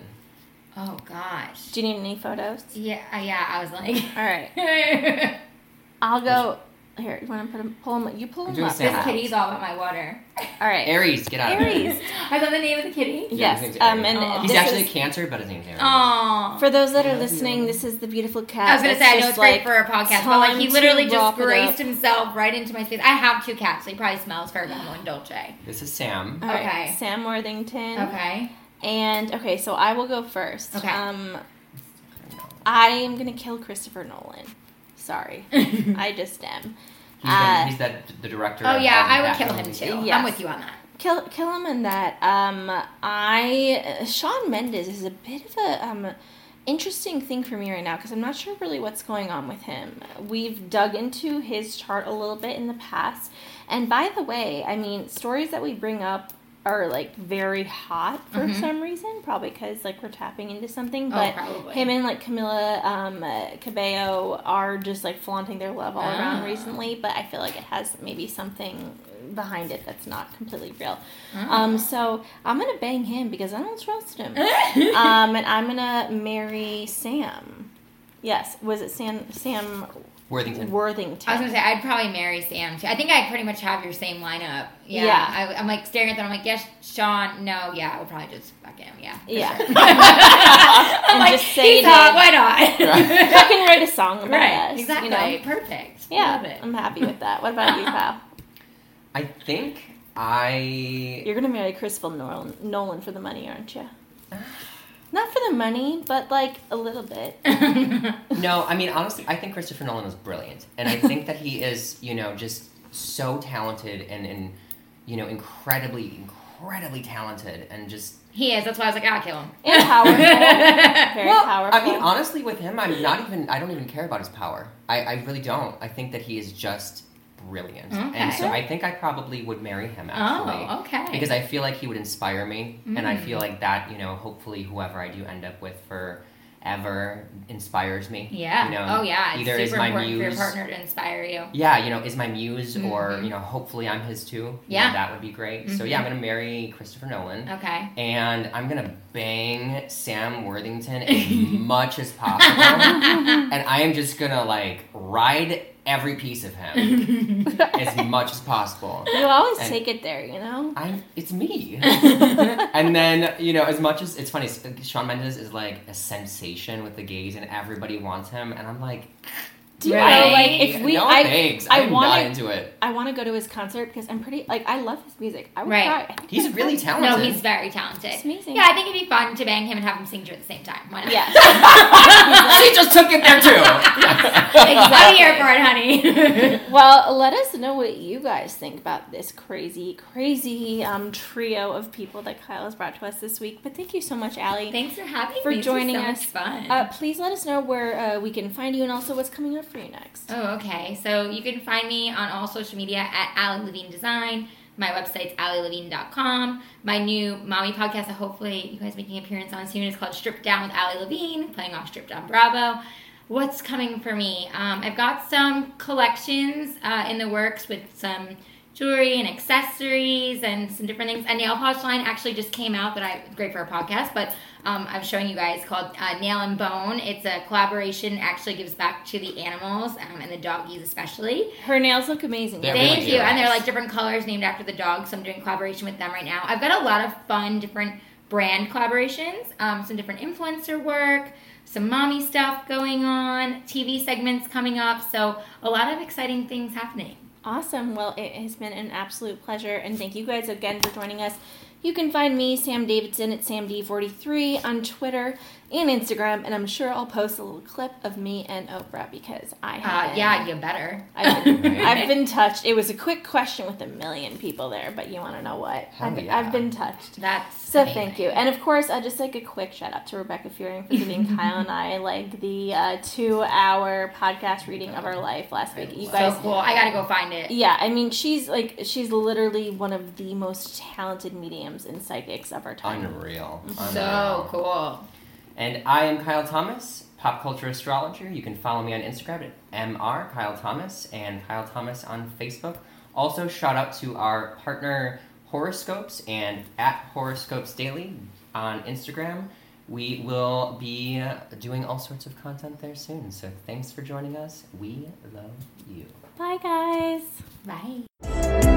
Oh gosh. Do you need any photos? Yeah, uh, yeah. I was like, All right. (laughs) I'll go. Here, you want to put them? Pull them. You pull them up. Sam. this kitty's all about my water. All right. Aries, get out of Aries. (laughs) I thought the name of the kitty. Yeah, Yes. name's Um, and Aw. He's this actually is- a Cancer, but his name's Aries. Aww. For those that are listening, this is the beautiful cat. I was gonna say I know just, it's great for a podcast, but like he literally just wrap it graced himself right into my space. I have two cats, so he probably smells Ferragamo and Dolce. This is Sam. All right, Okay. Sam Worthington. Okay. And okay, so I will go first. Okay. Um, I am gonna kill Christopher Nolan. Sorry, (laughs) I just am. He's, Uh, the, he's that the director. Oh of yeah, I would kill him movies. too. I'm with you on that. Kill kill him in that. Um, I Shawn Mendes is a bit of a um interesting thing for me right now because I'm not sure really what's going on with him. We've dug into his chart a little bit in the past, and by the way, I mean stories that we bring up are like very hot for Mhm. some reason, probably because like we're tapping into something. Oh, But probably. him and like Camila um, uh, Cabello are just like flaunting their love all around Ah. recently, but I feel like it has maybe something behind it that's not completely real. Oh. Um, so I'm gonna bang him because I don't trust him. (laughs) um, and I'm gonna marry Sam. Yes, was it Sam Sam Worthington. Worthington? I was gonna say I'd probably marry Sam too. I think I pretty much have your same lineup. Yeah, Yeah. I, I'm like staring at them. I'm like, yes, Shawn. No, yeah, I would probably just fuck him. Yeah, Yeah. sure. (laughs) (laughs) I'm And like, just say he's hot. Why not? I (laughs) can write a song about right, us. exactly. You know? Perfect. Yeah, Love it. I'm happy with that. What about you, pal? I think I. You're gonna marry Christopher Nolan, Nolan for the money, aren't you? (sighs) Not for the money, but like a little bit. (laughs) No, I mean honestly, I think Christopher Nolan is brilliant, and I think that he is, you know, just so talented and and you know incredibly incredibly talented and just. he is. That's why I was like, I'll kill him. And powerful. (laughs) Very well, powerful. I mean, honestly, with him, I'm not even. I don't even care about his power. I, I really don't. I think that he is just brilliant, and so I think I probably would marry him actually. Oh, okay. because I feel like he would inspire me, and I Mm. feel like that you know hopefully whoever I do end up with forever inspires me. yeah. You know, oh yeah. It's either is my important for your muse. partner to inspire you. Yeah, you know, is my muse, or Mhm. you know, hopefully I'm his too. You know, Yeah. that would be great. So yeah, I'm Mhm. gonna marry Christopher Nolan, Okay. and I'm gonna bang Sam Worthington (laughs) as much as possible, (laughs) and I am just gonna like ride every piece of him (laughs) as much as possible. you always and- take it there, you know. I'm, it's me. (laughs) and then, you know, as much as it's funny, Shawn Mendes is like a sensation with the gays and everybody wants him. And I'm like, Do you Right. know, like, if we, no I, thanks. I I'm wanna- not into it. I want to go to his concert because I'm pretty, like, I love his music. I would Right. cry. I He's I'd really cry. No, he's very talented. It's amazing. Yeah, I think it'd be fun to bang him and have him sing to you at the same time. Why not? Yes. (laughs) she just took it there too. (laughs) I'm here for it, honey. (laughs) well, let us know what you guys think about this crazy, crazy um, trio of people that Kyle has brought to us this week. But thank you so much, Allie. Thanks for having For me. This was joining so us. Much fun. Uh, please let us know where uh, we can find you and also what's coming up for you next. Oh, okay. So you can find me on all social media at Ali Levine Design. My website's alilevine.com. My new mommy podcast that hopefully you guys making an appearance on soon is called Strip Down with Ali Levine, playing off Strip Down Bravo. what's coming for me? Um, I've got some collections uh, in the works with some jewelry and accessories and some different things. A nail polish line actually just came out that I great for a podcast, but um, I'm showing you guys called uh, Nail and Bone. It's a collaboration. Actually, gives back to the animals um, and the doggies especially. Her nails look amazing. They're Thank really you. And they're like different colors named after the dogs. So I'm doing collaboration with them right now. I've got a lot of fun different brand collaborations, um, some different influencer work, some mommy stuff going on, TV segments coming up. So a lot of exciting things happening. Awesome. Well, it has been an absolute pleasure, and thank you guys again for joining us. You can find me, Sam Davidson, at SamD43 on Twitter and Instagram, and I'm sure I'll post a little clip of me and Oprah because I have. Uh, yeah, you better. I've been, (laughs) I've been touched. It was a quick question with a million people there, but you want to know what? I've, yeah. I've been touched. That's So amazing. thank you, and of course, uh, just like a quick shout out to Rebecca Fearing for giving (laughs) Kyle and I like the uh, two-hour podcast reading of our life last week. You guys, So cool. I gotta go find it. yeah, I mean, she's like she's literally one of the most talented mediums and psychics of our time. Unreal. So cool. And I am Kyle Thomas, pop culture astrologer. You can follow me on Instagram at mr Kyle Thomas and Kyle Thomas on Facebook. Also, shout out to our partner Horoscopes and at Horoscopes Daily on Instagram. We will be doing all sorts of content there soon. So thanks for joining us. We love you. Bye, guys. Bye.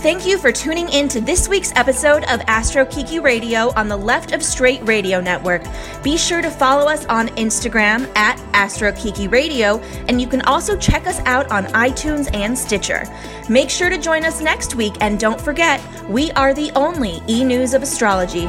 Thank you for tuning in to this week's episode of Astro Kiki Radio on the Left of Straight Radio Network. Be sure to follow us on Instagram at Astro Kiki Radio, and you can also check us out on iTunes and Stitcher. Make sure to join us next week, and don't forget, we are the only e news of astrology.